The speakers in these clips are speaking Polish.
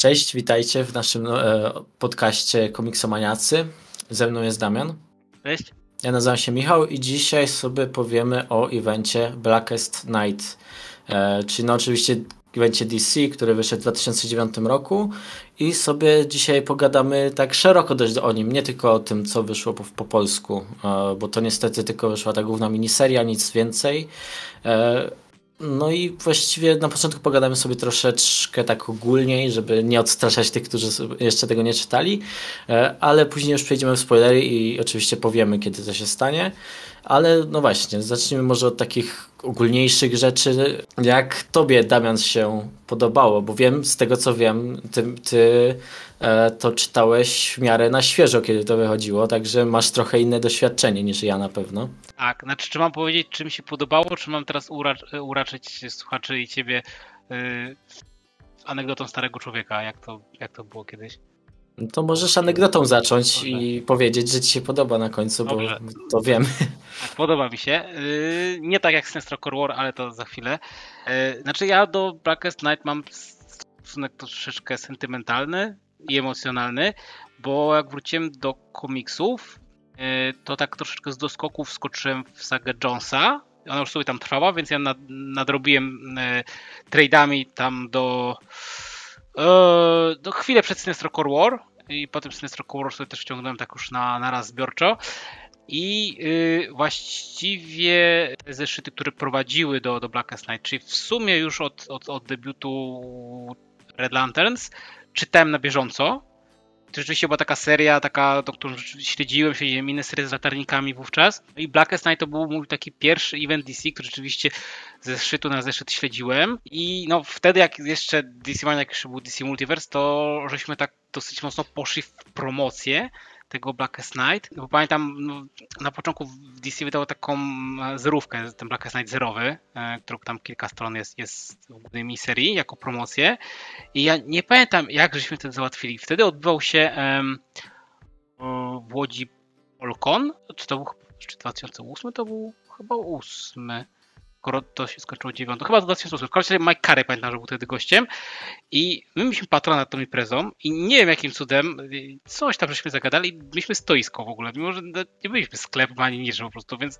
Cześć, witajcie w naszym e, podcaście Komiksomaniacy. Ze mną jest Damian. Cześć. Ja nazywam się Michał i dzisiaj sobie powiemy o evencie Blackest Night. E, czyli no oczywiście evencie DC, który wyszedł w 2009 roku i sobie dzisiaj pogadamy tak szeroko dość o nim, nie tylko o tym, co wyszło po, po polsku, e, bo to niestety tylko wyszła ta główna miniseria, nic więcej. E, no i właściwie na początku pogadamy sobie troszeczkę tak ogólniej, żeby nie odstraszać tych, którzy jeszcze tego nie czytali, e, ale później już przejdziemy w spoilery i oczywiście powiemy, kiedy to się stanie. Ale no właśnie, zacznijmy może od takich ogólniejszych rzeczy. Jak tobie, Damian, się podobało? Bo wiem, z tego co wiem, ty, ty e, to czytałeś w miarę na świeżo, kiedy to wychodziło, także masz trochę inne doświadczenie niż ja na pewno. Tak, znaczy czy mam powiedzieć, czy mi się podobało, czy mam teraz uracz, uraczyć słuchaczy i ciebie yy, anegdotą starego człowieka, jak to, jak to było kiedyś? To możesz anegdotą zacząć Dobrze. i powiedzieć, że ci się podoba na końcu, Dobrze. bo to wiem. Tak, podoba mi się. Yy, nie tak jak Sinestro Core War, ale to za chwilę. Yy, znaczy ja do Blackest Night mam stosunek troszeczkę sentymentalny i emocjonalny, bo jak wróciłem do komiksów, yy, to tak troszeczkę z doskoków skoczyłem w sagę Jonesa. Ona już sobie tam trwała, więc ja nad, nadrobiłem trade'ami tam do do chwilę przed Sinestro Core War i potem Sinestro Core sobie też wciągnąłem tak już na, na raz zbiorczo. I yy, właściwie te zeszyty, które prowadziły do, do Blackest Night, czyli w sumie już od, od, od debiutu Red Lanterns, czytałem na bieżąco. To rzeczywiście była taka seria, taka, do którą śledziłem, śledziłem inne serie z latarnikami wówczas. I Blackest Night to był mój taki pierwszy event DC, który rzeczywiście ze szczytu na zeszyt śledziłem. I no wtedy, jak jeszcze DC Mania, jak jeszcze był DC Multiverse, to żeśmy tak dosyć mocno poszli w promocję tego Blackest Night, bo pamiętam no, na początku DC wydało taką e, zerówkę, ten Blackest Night zerowy, e, tam kilka stron jest, jest w głównej serii jako promocję. I ja nie pamiętam jak żeśmy wtedy załatwili. Wtedy odbywał się um, w Łodzi Polkon, czy to był czy 2008 to był chyba 8 skoro to się skończyło 9, chyba w 2008. W każdym Mike Carey pamiętam, że był wtedy gościem. I my mieliśmy patrona nad tą imprezą i nie wiem jakim cudem coś tam żeśmy zagadali. Mieliśmy stoisko w ogóle, mimo że nie byliśmy sklepem ani niczym po prostu, więc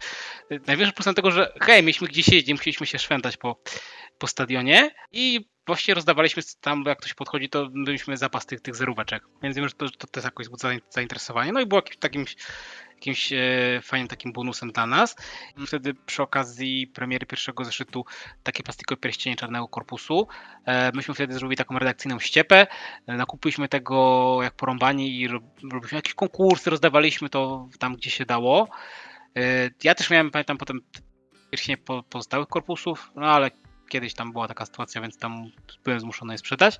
największym plusem tego, że hej, mieliśmy gdzieś jeździć, nie musieliśmy się szwendać po, po stadionie. I właściwie rozdawaliśmy tam, jak ktoś podchodzi, to byliśmy zapas tych, tych zeróweczek, więc wiem, że to, to też jakoś wzbudza zainteresowanie. No i było takim jakimś e, fajnym takim bonusem dla nas. Wtedy przy okazji premiery pierwszego zeszytu takie plastikowe pierścienie czarnego korpusu. E, myśmy wtedy zrobili taką redakcyjną ściepę. E, nakupiliśmy tego jak porąbani i robiliśmy jakieś konkursy, rozdawaliśmy to tam, gdzie się dało. Ja też miałem, pamiętam, potem pierścienie pozostałych korpusów, no ale kiedyś tam była taka sytuacja, więc tam byłem zmuszony je sprzedać.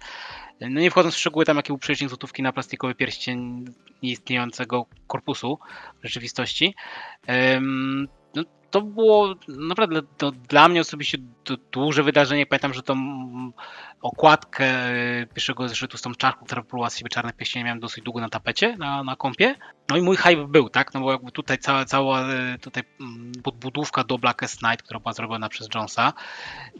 No nie wchodząc w szczegóły, tam jaki był przelicznik złotówki na plastikowy pierścień nieistniejącego korpusu w rzeczywistości. To było naprawdę to dla mnie osobiście duże wydarzenie. Pamiętam, że tą okładkę e, pierwszego zeszytu z tą czarką, która była z siebie czarne pieścienie, miałem dosyć długo na tapecie, na, na. No i mój hype był, tak? No bo jakby tutaj cała, cała e, tutaj podbudówka do Blackest Night, która była zrobiona przez Jonesa,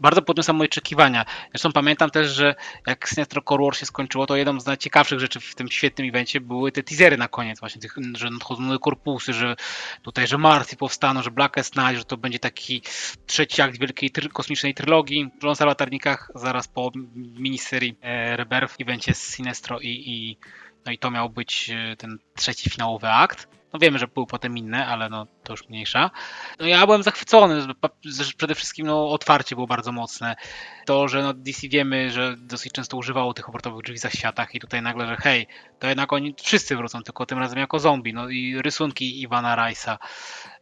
bardzo podniosła moje oczekiwania. Zresztą pamiętam też, że jak Sinestro Core War się skończyło, to jedną z najciekawszych rzeczy w tym świetnym evencie były te teasery na koniec, właśnie tych, że nadchodzą korpusy, że tutaj, że Marcy powstaną, że Blackest Night, że to będzie taki trzeci akt wielkiej kosmicznej trylogii. Jonesa w latarnikach zaraz po miniserii e, Rebirth evencie z Sinestro i, i, no i to miał być e, ten trzeci finałowy akt. No wiemy, że były potem inne, ale no to już mniejsza. No ja byłem zachwycony, przede wszystkim no otwarcie było bardzo mocne. To, że no DC wiemy, że dosyć często używało tych obrotowych drzwi za światach i tutaj nagle, że hej, to jednak oni wszyscy wrócą, tylko tym razem jako zombie. No i rysunki Iwana Rice'a,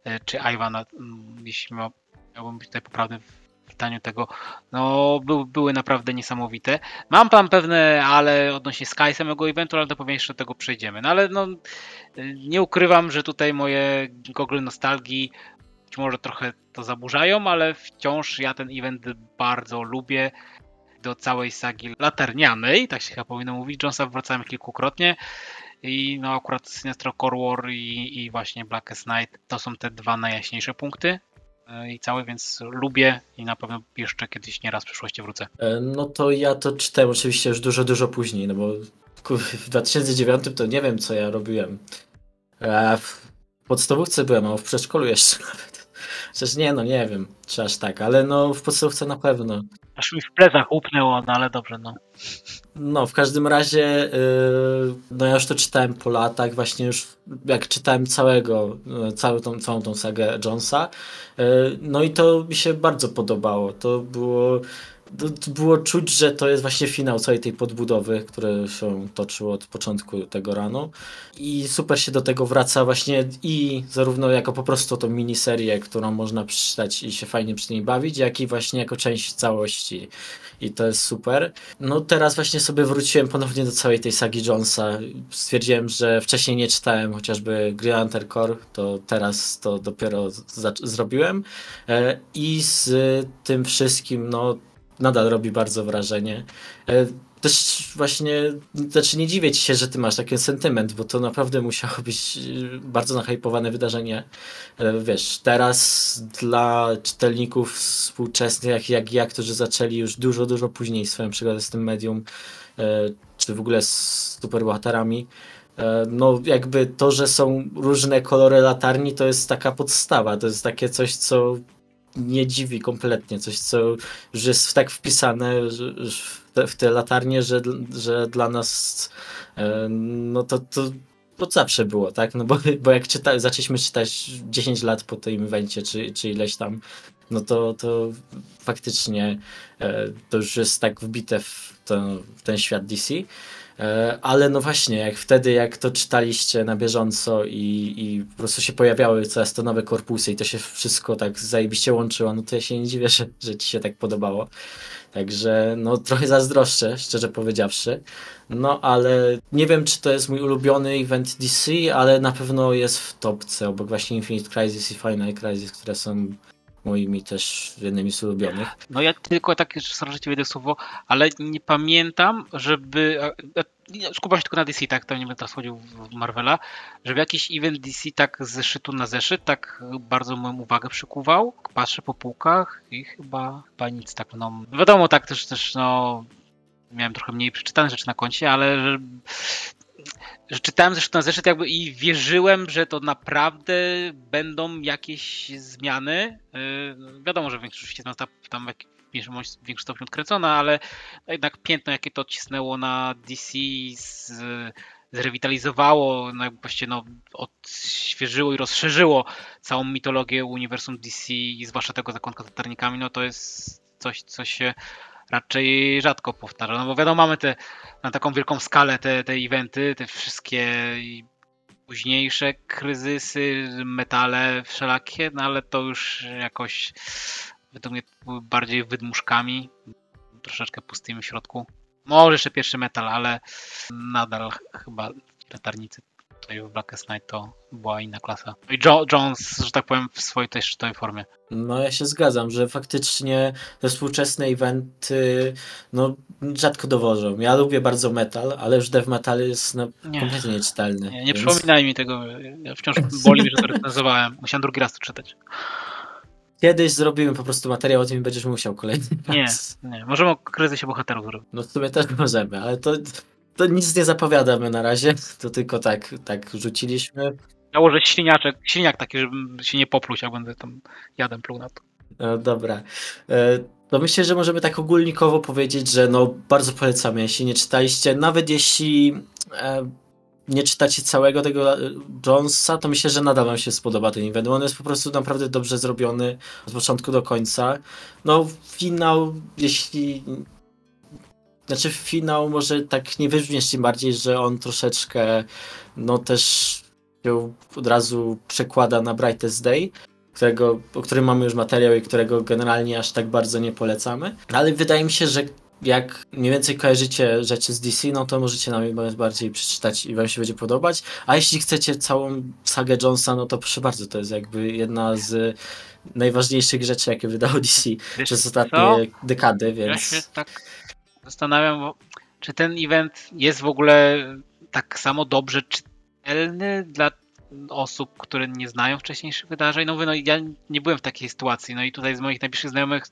e, czy Iwana, mm, jeśli miałbym być tutaj poprawny czytaniu tego, no by, były naprawdę niesamowite. Mam tam pewne, ale odnośnie Sky samego eventu, ale to pewnie jeszcze do tego przejdziemy. No ale no, nie ukrywam, że tutaj moje gogle nostalgii być może trochę to zaburzają, ale wciąż ja ten event bardzo lubię do całej sagi laternianej, tak się chyba powinno mówić. Jonesa wracałem kilkukrotnie i no akurat Sinestro Core War i, i właśnie Blackest Night to są te dwa najjaśniejsze punkty i cały, więc lubię i na pewno jeszcze kiedyś nieraz w przyszłości wrócę. No to ja to czytałem oczywiście już dużo, dużo później, no bo w 2009 to nie wiem, co ja robiłem. W podstawówce byłem, a w przedszkolu jeszcze nawet. Przecież nie, no nie wiem, czy aż tak, ale no w podstawówce na pewno. Aż mi w plecach upnęło, no ale dobrze, no. No, w każdym razie, yy, no ja już to czytałem po latach, właśnie już jak czytałem całego, yy, całą tą, całą tą sagę Jonesa, yy, no i to mi się bardzo podobało. To było było czuć, że to jest właśnie finał całej tej podbudowy, które się toczyło od początku tego rano. I super się do tego wraca właśnie i zarówno jako po prostu tą miniserię, którą można przeczytać i się fajnie przy niej bawić, jak i właśnie jako część całości. I to jest super. No teraz właśnie sobie wróciłem ponownie do całej tej sagi Jonesa. Stwierdziłem, że wcześniej nie czytałem chociażby Lantern Core, to teraz to dopiero zrobiłem. E, I z tym wszystkim, no nadal robi bardzo wrażenie. E, też właśnie, znaczy nie dziwię ci się, że ty masz taki sentyment, bo to naprawdę musiało być e, bardzo nahypowane wydarzenie. E, wiesz, teraz dla czytelników współczesnych, jak, jak ja, którzy zaczęli już dużo, dużo później swoją przygodę z tym medium, czy w ogóle z superbohaterami, no jakby to, że są różne kolory latarni, to jest taka podstawa, to jest takie coś, co nie dziwi kompletnie. Coś, co już jest tak wpisane w te, latarnie, że, że dla nas e, no to, to, to zawsze było, tak? No bo, bo jak czyta, zaczęliśmy czytać 10 lat po tym evencie, czy, czy ileś tam, no to, to faktycznie e, to już jest tak wbite w, to, w ten świat DC. E, ale no właśnie, jak wtedy, jak to czytaliście na bieżąco i, i po prostu się pojawiały coraz to nowe korpusy i to się wszystko tak zajebiście łączyło, no to ja się nie dziwię, że, że ci się tak podobało. Także no trochę zazdroszczę, szczerze powiedziawszy. No ale nie wiem, czy to jest mój ulubiony event DC, ale na pewno jest w topce, obok właśnie Infinite Crisis i Final Crisis, które są moimi też jednymi z ulubionych. No ja tylko tak, że ci wejdę słowo, ale nie pamiętam, żeby skupiam się tylko na DC, tak, to nie będę teraz chodził w Marvela, żeby jakiś event DC tak z zeszytu na zeszyt tak bardzo moją uwagę przykuwał. Patrzę po półkach i chyba, chyba nic tak, no wiadomo, tak też, też no miałem trochę mniej przeczytane rzeczy na koncie, ale że że czytałem zresztą na zeszyt jakby i wierzyłem, że to naprawdę będą jakieś zmiany. Yy, wiadomo, że większość jest tam w większym, większym stopniu odkręcona, ale jednak piętno, jakie to cisnęło na DC, z, zrewitalizowało, no jakby właściwie no, odświeżyło i rozszerzyło całą mitologię uniwersum DC i zwłaszcza tego zakątka z latarnikami, no to jest coś, co się raczej rzadko powtarza. No bo wiadomo, mamy te na taką wielką skalę te, te eventy, te wszystkie późniejsze kryzysy, metale wszelakie, no ale to już jakoś według mnie bardziej wydmuszkami, troszeczkę pustymi w środku. Może jeszcze pierwszy metal, ale nadal chyba latarnicy tutaj w Blackest Night to była inna klasa. I jo Jones, że tak powiem, w swojej tej szczytowej formie. No ja się zgadzam, że faktycznie te współczesne eventy no, rzadko dowożą. Ja lubię bardzo metal, ale już dev metal jest no, nie. kompletnie nieczytelny. Nie, nie więc... przypominaj mi tego. Ja wciąż boli mnie, że to recenzowałem. Musiałem drugi raz to czytać. Kiedyś zrobimy po prostu materiał o tym i będziesz musiał kolejny Nie, nie. Możemy o kryzysie bohaterów zrobić. No w sumie też możemy, ale to to nic nie zapowiadamy na razie, to tylko tak, tak rzuciliśmy. Nałożę śliniaczek, śliniak taki, żeby się nie popluć, jak będę tam jadem pluł na to. No dobra. E, no myślę, że możemy tak ogólnikowo powiedzieć, że no bardzo polecamy, jeśli nie czytaliście, nawet jeśli e, nie czytacie całego tego Jonesa, to myślę, że nadal wam się spodoba ten event. On jest po prostu naprawdę dobrze zrobiony od początku do końca. No finał, jeśli znaczy finał może tak nie wybrzmieć tym bardziej, że on troszeczkę no też się od razu przekłada na Brightest Day, którego, o którym mamy już materiał i którego generalnie aż tak bardzo nie polecamy. Ale wydaje mi się, że jak mniej więcej kojarzycie rzeczy z DC, no to możecie nam bardziej przeczytać i wam się będzie podobać. A jeśli chcecie całą sagę Jonesa, no to proszę bardzo, to jest jakby jedna z najważniejszych rzeczy, jakie wydało DC Wiesz przez ostatnie co? dekady, więc... Ja się tak zastanawiam, czy ten event jest w ogóle tak samo dobrze czytelny dla osób, które nie znają wcześniejszych wydarzeń. No, no ja nie byłem w takiej sytuacji, no i tutaj z moich najbliższych znajomych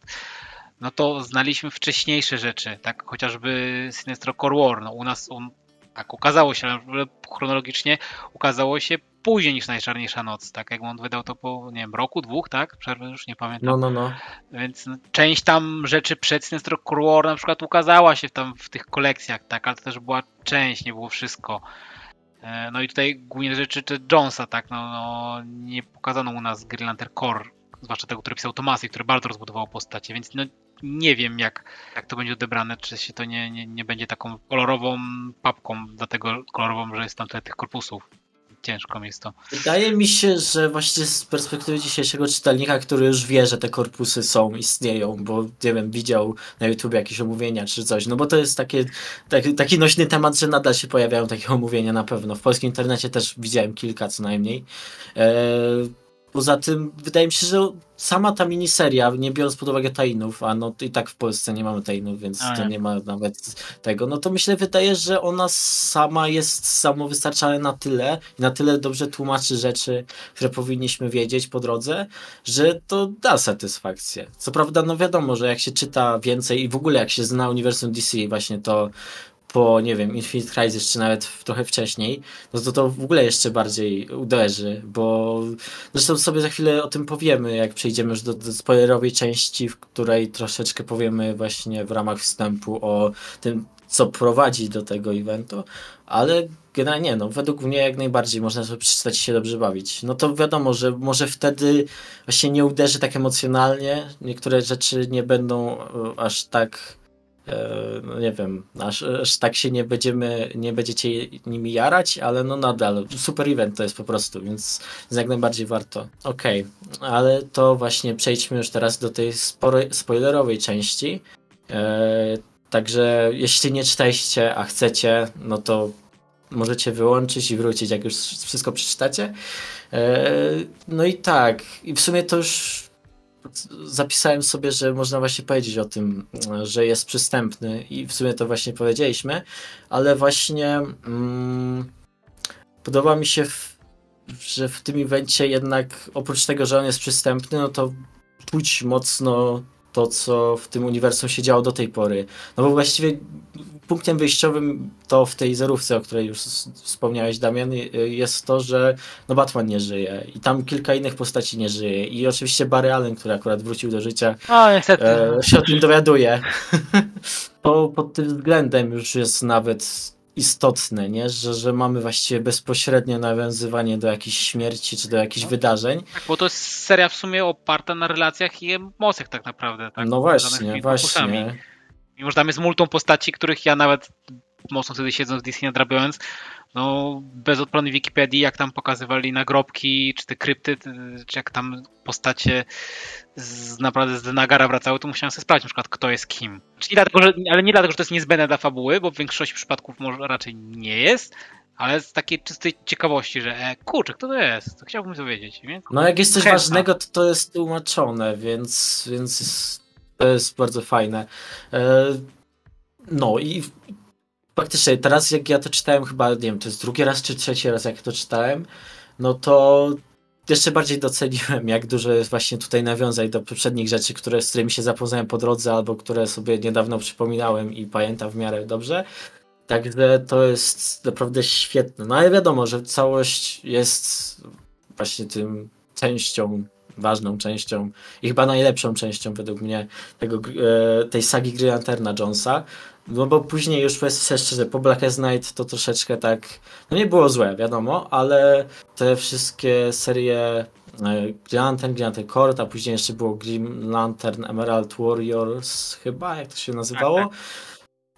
no to znaliśmy wcześniejsze rzeczy, tak? Chociażby Sinestro Core War, no u nas on tak okazało się, ale chronologicznie ukazało się później niż Najczarniejsza Noc, tak jak on wydał to po, nie wiem, roku, dwóch, tak? Przerwę już nie pamiętam. No, no, no. Więc no, część tam rzeczy przed Sinestro War na przykład ukazała się tam w tych kolekcjach, tak? Ale to też była część, nie było wszystko. E, no i tutaj głównie rzeczy czy Jonesa, tak? No, no nie pokazano u nas Green Lantern Core, zwłaszcza tego, który pisał Tomasy, który bardzo rozbudował postacie, więc no nie wiem, jak, jak to będzie odebrane, czy się to nie, nie, nie będzie taką kolorową papką, dlatego kolorową, że jest tam tyle tych korpusów. Ciężko mi jest to. Wydaje mi się, że właśnie z perspektywy dzisiejszego czytelnika, który już wie, że te korpusy są, istnieją, bo nie wiem, widział na YouTube jakieś omówienia czy coś, no bo to jest takie, taki, taki nośny temat, że nadal się pojawiają takie omówienia na pewno. W polskim internecie też widziałem kilka co najmniej. Eee, Poza tym wydaje mi się, że sama ta miniseria, nie biorąc pod uwagę tainów, a no i tak w Polsce nie mamy tainów, więc a, to nie. ma nawet tego, no to myślę, wydaje, że ona sama jest samowystarczalna na tyle i na tyle dobrze tłumaczy rzeczy, które powinniśmy wiedzieć po drodze, że to da satysfakcję. Co prawda, no wiadomo, że jak się czyta więcej i w ogóle jak się zna uniwersum DC, właśnie to po, nie wiem, Infinite Crisis, czy nawet trochę wcześniej, no to to w ogóle jeszcze bardziej uderzy, bo zresztą sobie za chwilę o tym powiemy, jak przejdziemy już do, do spoilerowej części, w której troszeczkę powiemy właśnie w ramach wstępu o tym, co prowadzi do tego eventu, ale generalnie no, według mnie jak najbardziej można sobie przeczytać i się dobrze bawić. No to wiadomo, że może wtedy właśnie nie uderzy tak emocjonalnie, niektóre rzeczy nie będą e, aż tak no nie wiem, aż, aż, tak się nie będziemy, nie będziecie nimi jarać, ale no nadal super event to jest po prostu, więc jak najbardziej warto. Okej, okay. ale to właśnie przejdźmy już teraz do tej spoilerowej części. E, także jeśli nie czytaliście, a chcecie, no to możecie wyłączyć i wrócić, jak już wszystko przeczytacie. E, no i tak, i w sumie to już zapisałem sobie, że można właśnie powiedzieć o tym, że jest przystępny i w sumie to właśnie powiedzieliśmy, ale właśnie mm, podoba mi się, w, że w tym evencie jednak oprócz tego, że on jest przystępny, no to czuć mocno to, co w tym uniwersum się działo do tej pory. No bo właściwie punktem wyjściowym to w tej zerówce, o której już wspomniałeś, Damian, jest to, że no Batman nie żyje i tam kilka innych postaci nie żyje i oczywiście Barry Allen, który akurat wrócił do życia, o, niestety. E, się o tym dowiaduje. to pod tym względem już jest nawet istotne, nie? Że, że mamy właściwie bezpośrednie nawiązywanie do jakiejś śmierci czy do jakichś no. wydarzeń. Tak, bo to jest seria w sumie oparta na relacjach i emocjach tak naprawdę. Tak? No właśnie, właśnie. Mimo, że tam jest multum postaci, których ja nawet mocno wtedy siedząc w DC nadrabiając, no bez odplany Wikipedii, jak tam pokazywali nagrobki, czy te krypty, czy jak tam postacie z, naprawdę z Nagara wracały, to musiałem sobie sprawdzić na przykład, kto jest kim. Czyli dlatego, że, ale nie dlatego, że to jest niezbędne dla fabuły, bo w większości przypadków może raczej nie jest, ale z takiej czystej ciekawości, że e, kurczę, kto to jest? To chciałbym dowiedzieć. Więc no jak jest coś chętna. ważnego, to to jest tłumaczone, więc, więc to jest bardzo fajne. E, no i faktycznie teraz jak ja to czytałem chyba, nie wiem, to jest drugi raz czy trzeci raz jak to czytałem, no to jeszcze bardziej doceniłem, jak dużo jest właśnie tutaj nawiązań do poprzednich rzeczy, które, z którymi się zapoznałem po drodze, albo które sobie niedawno przypominałem i pamiętam w miarę dobrze. Także to jest naprawdę świetne. No ale wiadomo, że całość jest właśnie tym częścią, ważną częścią i chyba najlepszą częścią według mnie tego, e, tej sagi Green Lanterna Jonesa. No bo później już powiedzmy szczerze, po Blackest Night to troszeczkę tak, no nie było złe, wiadomo, ale te wszystkie serie e, Green Lantern, Green Lantern Court, a później jeszcze było Green Lantern Emerald Warriors chyba, jak to się nazywało, tak, tak.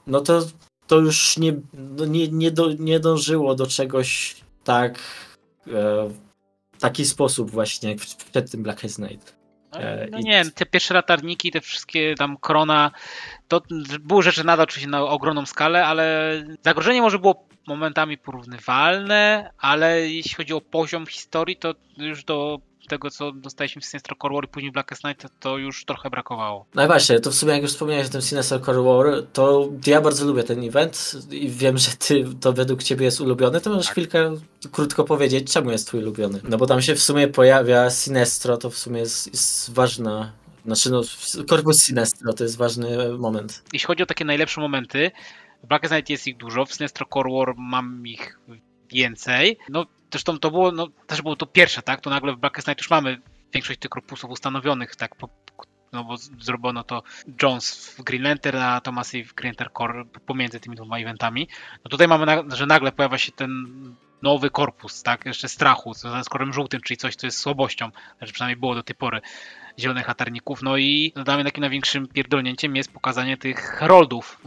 no to, to już nie, no nie, nie, do, nie dążyło do czegoś tak e, taki sposób właśnie jak przed tym Blackest Night. No, e, no nie wiem, te pierwsze latarniki, te wszystkie tam krona, to były rzeczy nadal oczywiście na ogromną skalę, ale zagrożenie może było momentami porównywalne, ale jeśli chodzi o poziom historii, to już do tego, co dostaliśmy w Sinestro Core War i później Blackest Night, to już trochę brakowało. No i właśnie, to w sumie jak już wspomniałeś o tym Sinestro Core War, to ja bardzo lubię ten event i wiem, że ty to według ciebie jest ulubiony, to możesz tak. chwilkę krótko powiedzieć, czemu jest twój ulubiony. No bo tam się w sumie pojawia Sinestro, to w sumie jest, jest ważna znaczy no, Corpus Sinestro to jest ważny moment. Jeśli chodzi o takie najlepsze momenty, w Blackest Night jest ich dużo, w Sinestro Core War mam ich więcej. No zresztą to było, no, też było to pierwsze, tak? To nagle w Blackest Night już mamy większość tych korpusów ustanowionych, tak? Po, no bo zrobiono to Jones w Green Lantern, a Thomas w Green Lantern Core pomiędzy tymi dwoma eventami. No tutaj mamy, że nagle pojawia się ten nowy korpus, tak? Jeszcze strachu, związany z kolorem żółtym, czyli coś, co jest słabością, znaczy przynajmniej było do tej pory zielonych latarników. No i dla mnie takim największym pierdolnięciem jest pokazanie tych heroldów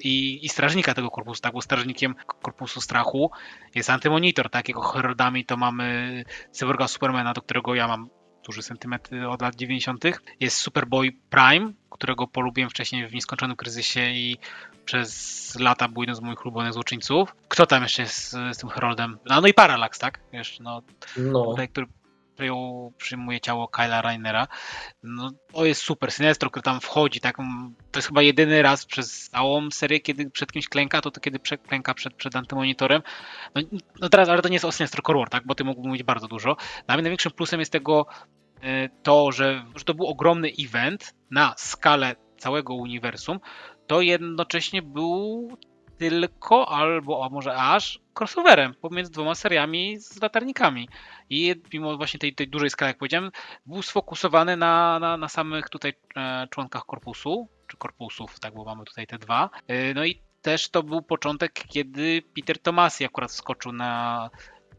i, i strażnika tego korpusu, tak? Bo strażnikiem korpusu strachu jest antymonitor, tak? Jego heroldami to mamy Cyborga Supermana, do którego ja mam duży sentyment od lat 90. Jest Superboy Prime, którego polubiłem wcześniej w Nieskończonym Kryzysie i przez lata był jeden z moich ulubionych złoczyńców. Kto tam jeszcze jest z, z tym Heroldem? No, no i Parallax, tak? Wiesz, no, no. Tutaj, który przyjął, przyjmuje ciało Kyla Rainera. No, to jest super. Sinestro, który tam wchodzi, tak? To jest chyba jedyny raz przez całą serię, kiedy przed kimś klęka, to to kiedy klęka przed, przed antymonitorem. No, no teraz, ale to nie jest o Sinestro Core tak? Bo ty mógłbym mówić bardzo dużo. Dla mnie największym plusem jest tego e, to, że, że to był ogromny event na skalę całego uniwersum, to jednocześnie był tylko albo a może aż crossoverem pomiędzy dwoma seriami z latarnikami. I mimo właśnie tej, tej dużej skali, jak powiedziałem, był sfokusowany na, na, na samych tutaj e, członkach korpusu, czy korpusów, tak, bo mamy tutaj te dwa. E, no i też to był początek, kiedy Peter Tomasi akurat skoczył na,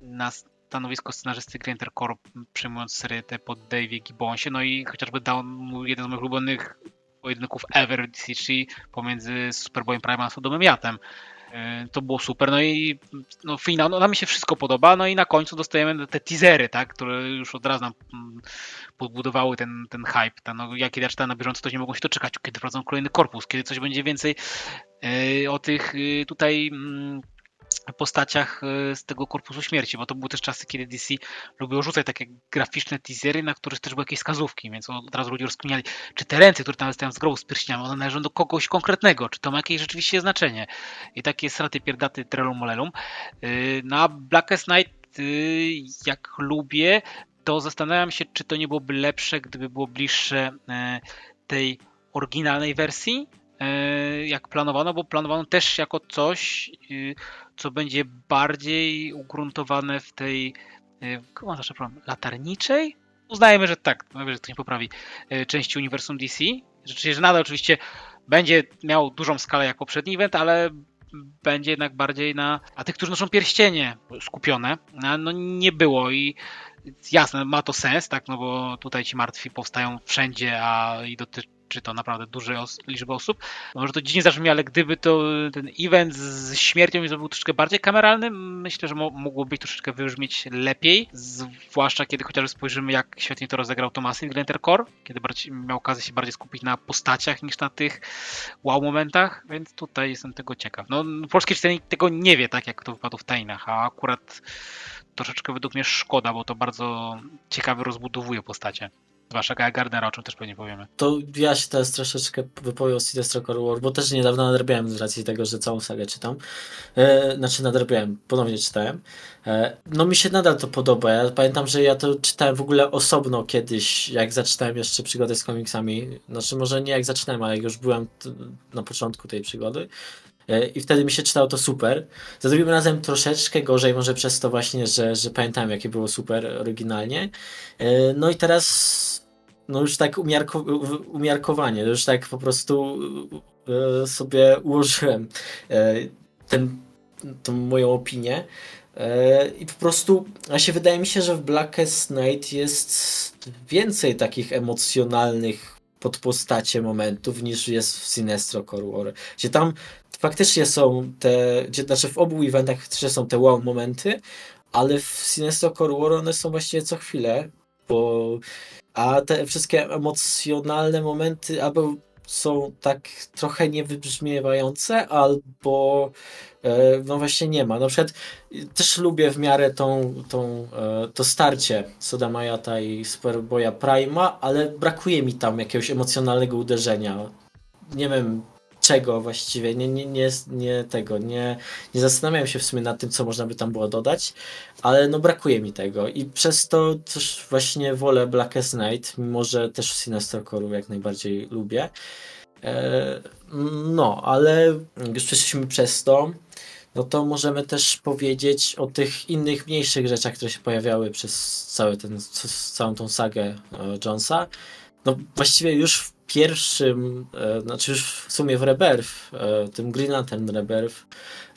na stanowisko scenarzysty Grinter Corp, przejmując serię pod Dave'ie Gibbonsie, no i chociażby dał mu jeden z moich ulubionych pojedynków ever DC, pomiędzy Superboyem Prime a Sodomem Jatem. E, to było super, no i no, finał, no, nam się wszystko podoba, no i na końcu dostajemy te teasery, tak, które już od razu nam mm, podbudowały ten, ten hype. Ta, no, ja kiedy na bieżąco, to nie mogą się doczekać, kiedy wprowadzą kolejny korpus, kiedy coś będzie więcej yy, o tych yy, tutaj yy, postaciach e, z tego Korpusu Śmierci, bo to były też czasy, kiedy DC lubiło rzucać takie graficzne teasery, na których też były jakieś wskazówki, więc od razu ludzie rozkminiali, czy te ręce, które tam wystają z grobu z pierścieniami, one należą do kogoś konkretnego, czy to ma jakieś rzeczywiście znaczenie. I takie straty pierdaty trelum molelum. E, na Blackest Night, e, jak lubię, to zastanawiam się, czy to nie byłoby lepsze, gdyby było bliższe tej oryginalnej wersji, jak planowano, bo planowano też jako coś, co będzie bardziej ugruntowane w tej mam zawsze problem, latarniczej? Uznajemy, że tak, że ktoś poprawi, e, części uniwersum DC. Rzeczywiście, że nadal oczywiście będzie miał dużą skalę jak poprzedni event, ale będzie jednak bardziej na... A tych, którzy noszą pierścienie skupione, no nie było i jasne, ma to sens, tak, no bo tutaj ci martwi powstają wszędzie, a i dotyczy czy to naprawdę dużej os liczby osób. Może to dziwnie zabrzmi, ale gdyby to ten event z śmiercią był troszeczkę bardziej kameralny, myślę, że mogło być troszeczkę wybrzmieć lepiej, zwłaszcza kiedy chociażby spojrzymy, jak świetnie to rozegrał Thomas Inglenter Core, kiedy bardziej, miał okazję się bardziej skupić na postaciach niż na tych wow momentach, więc tutaj jestem tego ciekaw. No, polski czytelnik tego nie wie, tak jak to wypadło w Tainach, a akurat troszeczkę według mnie szkoda, bo to bardzo ciekawie rozbudowuje postacie. Zwłaszcza Gardnera, o czym też pewnie powiemy. To ja się teraz troszeczkę wypowiem o Sinestro Core War, bo też niedawno nadrabiałem z racji tego, że całą sagę czytam. E, znaczy nadrabiałem, ponownie czytałem. E, no mi się nadal to podoba. Ja pamiętam, że ja to czytałem w ogóle osobno kiedyś, jak zaczynałem jeszcze przygodę z komiksami. Znaczy może nie jak zaczynałem, ale jak już byłem na początku tej przygody. E, I wtedy mi się czytało to super. Za drugim razem troszeczkę gorzej, może przez to właśnie, że, że pamiętam, jakie było super oryginalnie. E, no i teraz no już tak umiarko, umiarkowanie, już tak po prostu e, sobie ułożyłem e, ten, tą moją opinię. E, I po prostu, a się wydaje mi się, że w Blackest Night jest więcej takich emocjonalnych pod postacie momentów niż jest w Sinestro Core War. Gdzie tam faktycznie są te, gdzie, znaczy w obu eventach faktycznie są te wow momenty, ale w Sinestro Core War one są właściwie co chwilę, bo a te wszystkie emocjonalne momenty, albo są tak trochę niewybrzmiewające, albo e, no właśnie nie ma. Na przykład też lubię w miarę tą, tą, e, to starcie Soda Majata i Superboya Prima, ale brakuje mi tam jakiegoś emocjonalnego uderzenia. Nie wiem, czego właściwie, nie, nie, nie, nie tego, nie, nie zastanawiałem się w sumie nad tym, co można by tam było dodać, ale no brakuje mi tego i przez to też właśnie wolę Blackest Night, mimo że też Core'u jak najbardziej lubię. E, no, ale już przeszliśmy przez to, no to możemy też powiedzieć o tych innych, mniejszych rzeczach, które się pojawiały przez cały ten, całą tą sagę e, Jonesa. No właściwie już pierwszym, e, znaczy już w sumie w Rebirth, e, tym Green Lantern Rebirth,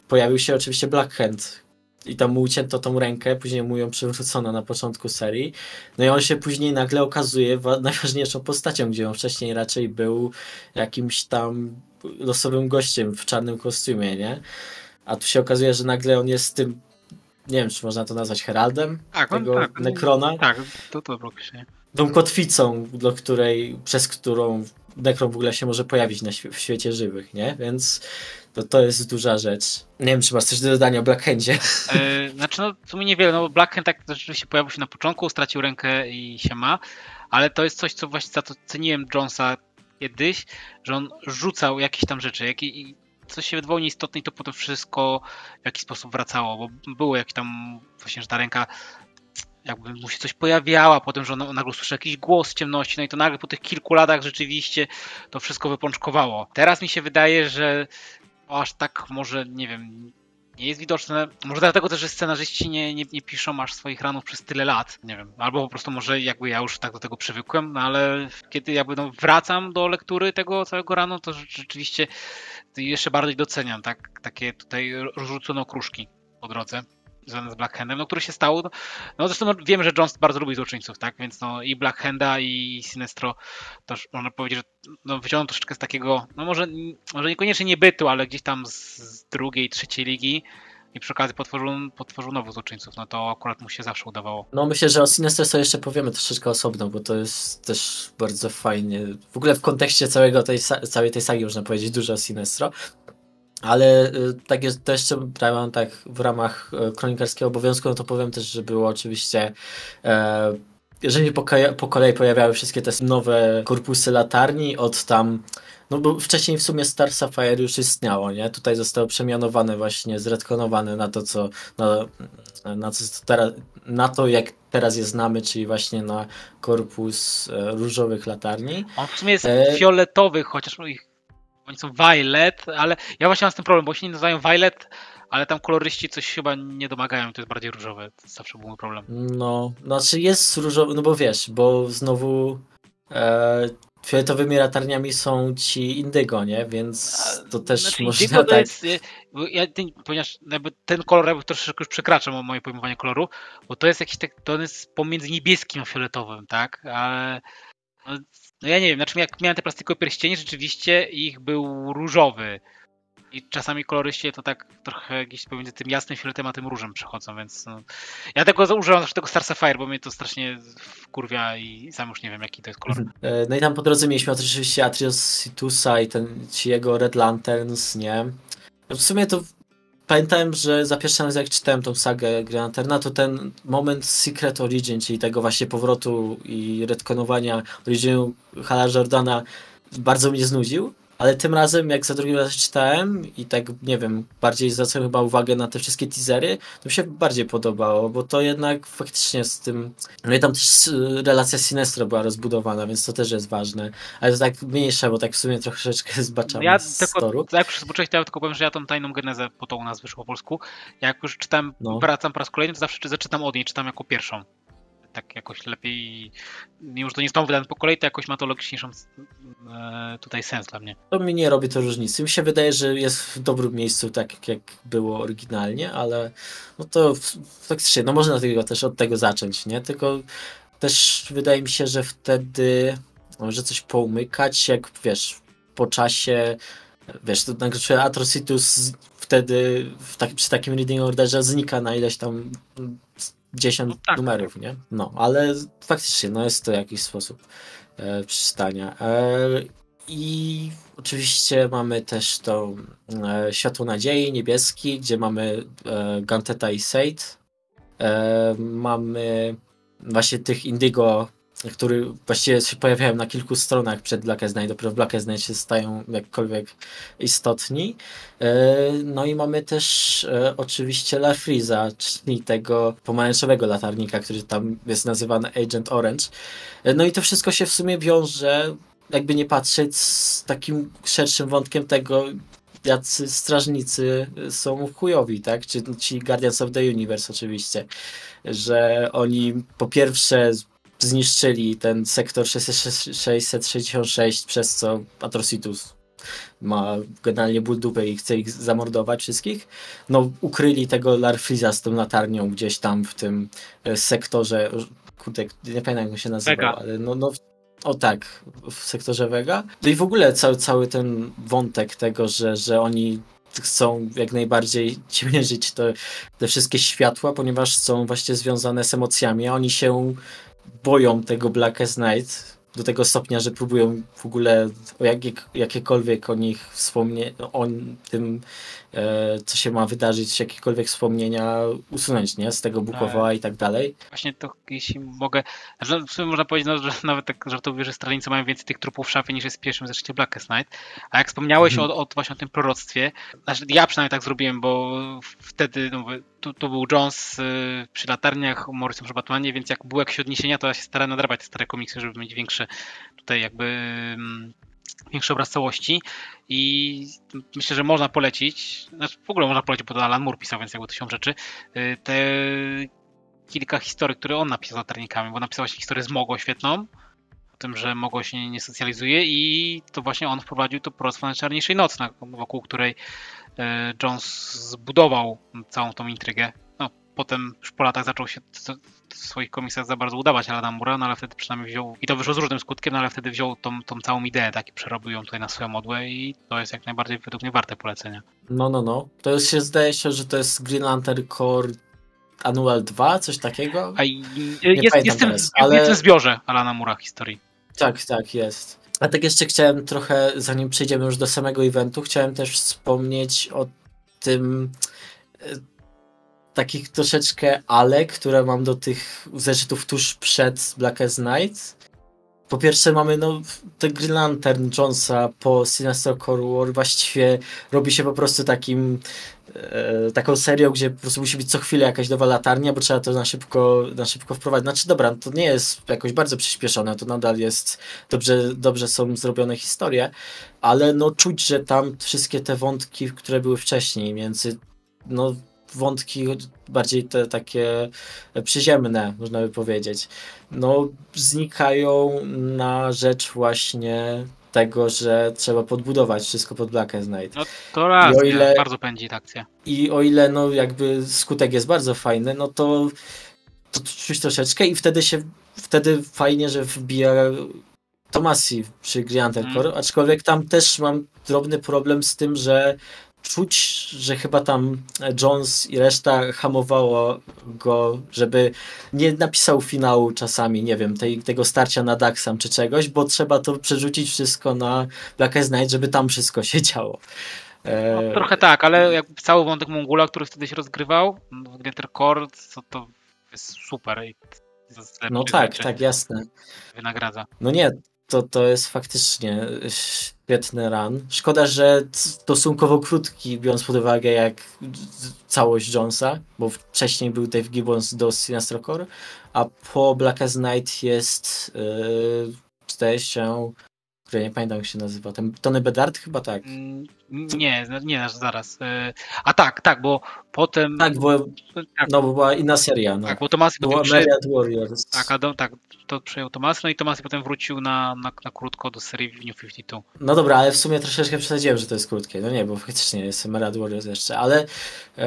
pojawił się oczywiście Black Hand i tam mu ucięto tą rękę, później mu ją przywrócono na początku serii. No i on się później nagle okazuje najważniejszą postacią, gdzie on wcześniej raczej był jakimś tam losowym gościem w czarnym kostiumie, nie? A tu się okazuje, że nagle on jest tym, nie wiem, czy można to nazwać Heraldem tak, tego tak, Necrona. Tak, to to określenie tą kotwicą, do której, przez którą Necron w ogóle się może pojawić na świe w świecie żywych, nie? Więc to, to jest duża rzecz. Nie wiem, czy masz coś do dodania o Blackhandzie. Yy, znaczy, no w sumie niewiele, no Blackhand tak rzeczywiście pojawił się na początku, stracił rękę i się ma, ale to jest coś, co właśnie za to ceniłem Jonesa kiedyś, że on rzucał jakieś tam rzeczy, jak i, coś się wydawało nieistotne i to potem wszystko w jakiś sposób wracało, bo było jakieś tam właśnie, że ta ręka jakby mu się coś pojawiała, potem, że on nagle usłyszy jakiś głos z ciemności, no i to nagle po tych kilku latach rzeczywiście to wszystko wypączkowało. Teraz mi się wydaje, że aż tak może, nie wiem, nie jest widoczne. Może dlatego też, że scenarzyści nie, nie, nie, piszą aż swoich ranów przez tyle lat. Nie wiem. Albo po prostu może jakby ja już tak do tego przywykłem, no ale kiedy jakby no wracam do lektury tego całego ranu, to rzeczywiście jeszcze bardziej doceniam tak, takie tutaj rzucono kruszki po drodze związane z Blackhandem, no który się stał, no, no zresztą no, wiemy, że Jones bardzo lubi złoczyńców, tak, więc no i Blackhanda i Sinestro też można powiedzieć, że no, wyciągnął troszeczkę z takiego, no może, może niekoniecznie niebytu, ale gdzieś tam z, drugiej, trzeciej ligi i przy okazji potworzył, potworzył nowych złoczyńców, no to akurat mu się zawsze udawało. No myślę, że o Sinestro sobie jeszcze powiemy troszeczkę osobno, bo to jest też bardzo fajnie, w ogóle w kontekście całego tej, całej tej sagi można powiedzieć dużo o Sinestro, ale y, tak jest, to jeszcze prawda, tak w ramach y, kronikarskiego obowiązku, no to powiem też, że było oczywiście e, jeżeli po, po kolei pojawiały wszystkie te nowe korpusy latarni od tam no bo wcześniej w sumie Star Sapphire już istniało, nie? Tutaj zostało przemianowane właśnie, zredkonowane na to, co na, na, to, teraz, na to, jak teraz je znamy, czyli właśnie na korpus e, różowych latarni. On w sumie jest e... fioletowy, chociaż ich oni są Violet, ale ja właśnie mam z tym problem, bo się nie nazywają Violet, ale tam koloryści coś chyba nie domagają, to jest bardziej różowe. To zawsze był mój problem. No, znaczy jest różowy, no bo wiesz, bo znowu e, fioletowymi latarniami są ci indygo, nie? Więc to też znaczy, można tak... Jest, ja, ten, ponieważ ten kolor jakby troszeczkę już przekracza moje pojmowanie koloru, bo to jest jakiś tak, to jest pomiędzy niebieskim a fioletowym, tak? Ale no, no ja nie wiem, znaczy jak miałem te plastikowe pierścienie, rzeczywiście ich był różowy. I czasami koloryści to tak trochę gdzieś pomiędzy tym jasnym fioletem a tym różem przechodzą, więc no. ja tego używam zawsze tego Star Sapphire, bo mnie to strasznie wkurwia i sam już nie wiem jaki to jest kolor. E, no i tam po drodze mieliśmy oczywiście Atrios Situsa i ten, jego Red Lanterns, nie? W sumie to pamiętałem, że za pierwszym razem jak czytałem tą sagę Granaterna, to ten moment Secret Origin, czyli tego właśnie powrotu i retkonowania originu Hala Jordana bardzo mnie znudził. Ale tym razem, jak za drugim razem czytałem i tak, nie wiem, bardziej zwracałem chyba uwagę na te wszystkie teasery, to mi się bardziej podobało, bo to jednak faktycznie z tym... No i tam też y, relacja Sinestro była rozbudowana, więc to też jest ważne. Ale to tak mniejsze, bo tak w sumie troszeczkę zbaczamy ja z tylko, toru. Jak już zobaczyłeś, to ja tylko powiem, że ja tą tajną genezę, po to u nas wyszło po polsku, jak już czytam, no. wracam po raz kolejny, to zawsze zaczytam od niej, czytam jako pierwszą tak jakoś lepiej, mimo że to nie są wydane po kolei, to jakoś ma to logiczniejszą e, tutaj sens dla mnie. To mi nie robi to różnicy. Mi się wydaje, że jest w dobrym miejscu, tak jak było oryginalnie, ale no to faktycznie, no można tego też od tego zacząć, nie? Tylko też wydaje mi się, że wtedy może coś poumykać, jak wiesz, po czasie wiesz, to znaczy Atrocitus wtedy w tak, przy takim reading orderze znika na ileś tam 10 no tak, numerów, tak. nie? No, ale faktycznie, no jest to jakiś sposób e, przeczytania. E, I oczywiście mamy też to e, Światło Nadziei, niebieski, gdzie mamy e, Ganteta i Seid. E, mamy właśnie tych Indigo, który właściwie się pojawiają na kilku stronach przed Black Night, dopiero w Black Night się stają jakkolwiek istotni. E, no i mamy też e, oczywiście La Friza, czyli tego pomarańczowego latarnika, który tam jest nazywany Agent Orange. E, no i to wszystko się w sumie wiąże jakby nie patrzeć z takim szerszym wątkiem tego, jacy strażnicy są chujowi, tak? Czy ci Guardians of the Universe oczywiście, że oni po pierwsze zniszczyli ten sektor 666, przez co Atrocitus ma generalnie ból dupy i chce ich zamordować wszystkich. No, ukryli tego Larfriza z tą latarnią gdzieś tam w tym e, sektorze, kurde, nie pamiętam jak on się nazywał, ale no, no o tak, w sektorze Vega. No i w ogóle cały, cały ten wątek tego, że, że oni chcą jak najbardziej ciemierzyć te, te wszystkie światła, ponieważ są właśnie związane z emocjami, a oni się boją tego Blackest Night do tego stopnia, że próbują w ogóle jak, jakiekolwiek o nich wspomnieć, o tym, co się ma wydarzyć, jakiekolwiek wspomnienia usunąć, nie? Z tego Bukowa tak. i tak dalej. Właśnie to, jeśli mogę, w sumie można powiedzieć, no, że nawet tak żartobliwie, że strzelnicy mają więcej tych trupów w szafie niż jest w pierwszym zresztą Blackest Night. A jak wspomniałeś mhm. o, o, właśnie o tym proroctwie, znaczy ja przynajmniej tak zrobiłem, bo wtedy no, tu, tu był Jones y, przy latarniach, Morrison przy Batmanie, więc jak były jakieś odniesienia, to ja się starałem nadrabiać te stare komiksy, żeby mieć większe tutaj jakby mm, większy obraz całości i myślę, że można polecić, znaczy w ogóle można polecić, bo to Alan Moore pisał, więc jakby to się rzeczy, y, te kilka historii, które on napisał z latarnikami, bo napisał właśnie historię z Mogo świetną, o tym, że Mogo się nie socjalizuje i to właśnie on wprowadził to proroctwo Najczarniejszej Nocy, wokół której y, Jones zbudował całą tą intrygę. No, potem już po latach zaczął się swoich komiksach za bardzo udawać Alana Mura, no ale wtedy przynajmniej wziął, i to wyszło z różnym skutkiem, no ale wtedy wziął tą, tą całą ideę, tak i przerobił ją tutaj na swoją modłę i to jest jak najbardziej według mnie warte polecenia. No, no, no. To już się zdaje się, że to jest Green Lantern Core Annual 2, coś takiego? A i, jest, jest, teraz, ale... jest w zbiorze Alana Mura historii. Tak, tak, jest. A tak jeszcze chciałem trochę, zanim przejdziemy już do samego eventu, chciałem też wspomnieć o tym takich troszeczkę ale, które mam do tych zeszytów tuż przed Blackest Night. Po pierwsze mamy no, ten Green Lantern Jonesa po Sinestro Core War właściwie robi się po prostu takim e, taką serią, gdzie po prostu musi być co chwilę jakaś nowa latarnia, bo trzeba to na szybko, na szybko wprowadzić. Znaczy dobra, to nie jest jakoś bardzo przyspieszone, to nadal jest dobrze, dobrze są zrobione historie, ale no czuć, że tam wszystkie te wątki, które były wcześniej między no wątki bardziej te takie przyziemne, można by powiedzieć, no znikają na rzecz właśnie tego, że trzeba podbudować wszystko pod Blackest Night. No to raz, I o ile, bardzo pędzi akcja. I o ile no jakby skutek jest bardzo fajny, no to to czuć troszeczkę i wtedy się wtedy fajnie, że wbija Tomasi przy Grand mm. aczkolwiek tam też mam drobny problem z tym, że czuć, że chyba tam Jones i reszta hamowało go, żeby nie napisał finału czasami, nie wiem, tej, tego starcia na Daxam czy czegoś, bo trzeba to przerzucić wszystko na Blackest Night, żeby tam wszystko się działo. E, no, trochę tak, ale jak cały wątek Mongula, który wtedy się rozgrywał, Glitter Core, to, to jest super. I no tak, tak, jasne. Wynagradza. No nie, to, to jest faktycznie y, świetny run. Szkoda, że stosunkowo krótki, biorąc pod uwagę jak całość Jonesa, bo wcześniej był Dave Gibbons do Sinestro Core, a po Black as Night jest yy, 40 które nie pamiętam jak się nazywa. Ten Tony Bedard chyba tak. Mm, nie, nie, zaraz. E, a tak, tak, bo potem. Tak, bo, tak, no, bo była inna seria. No. Tak, bo Tomas była przejął, Warriors. Tak, Adam, tak, to przejął Tomas, no i Tomas potem wrócił na, na, na, krótko do serii New 52. No dobra, ale w sumie troszeczkę przesadziłem, że to jest krótkie. No nie, bo faktycznie jest Emerald Warriors jeszcze, ale. Yy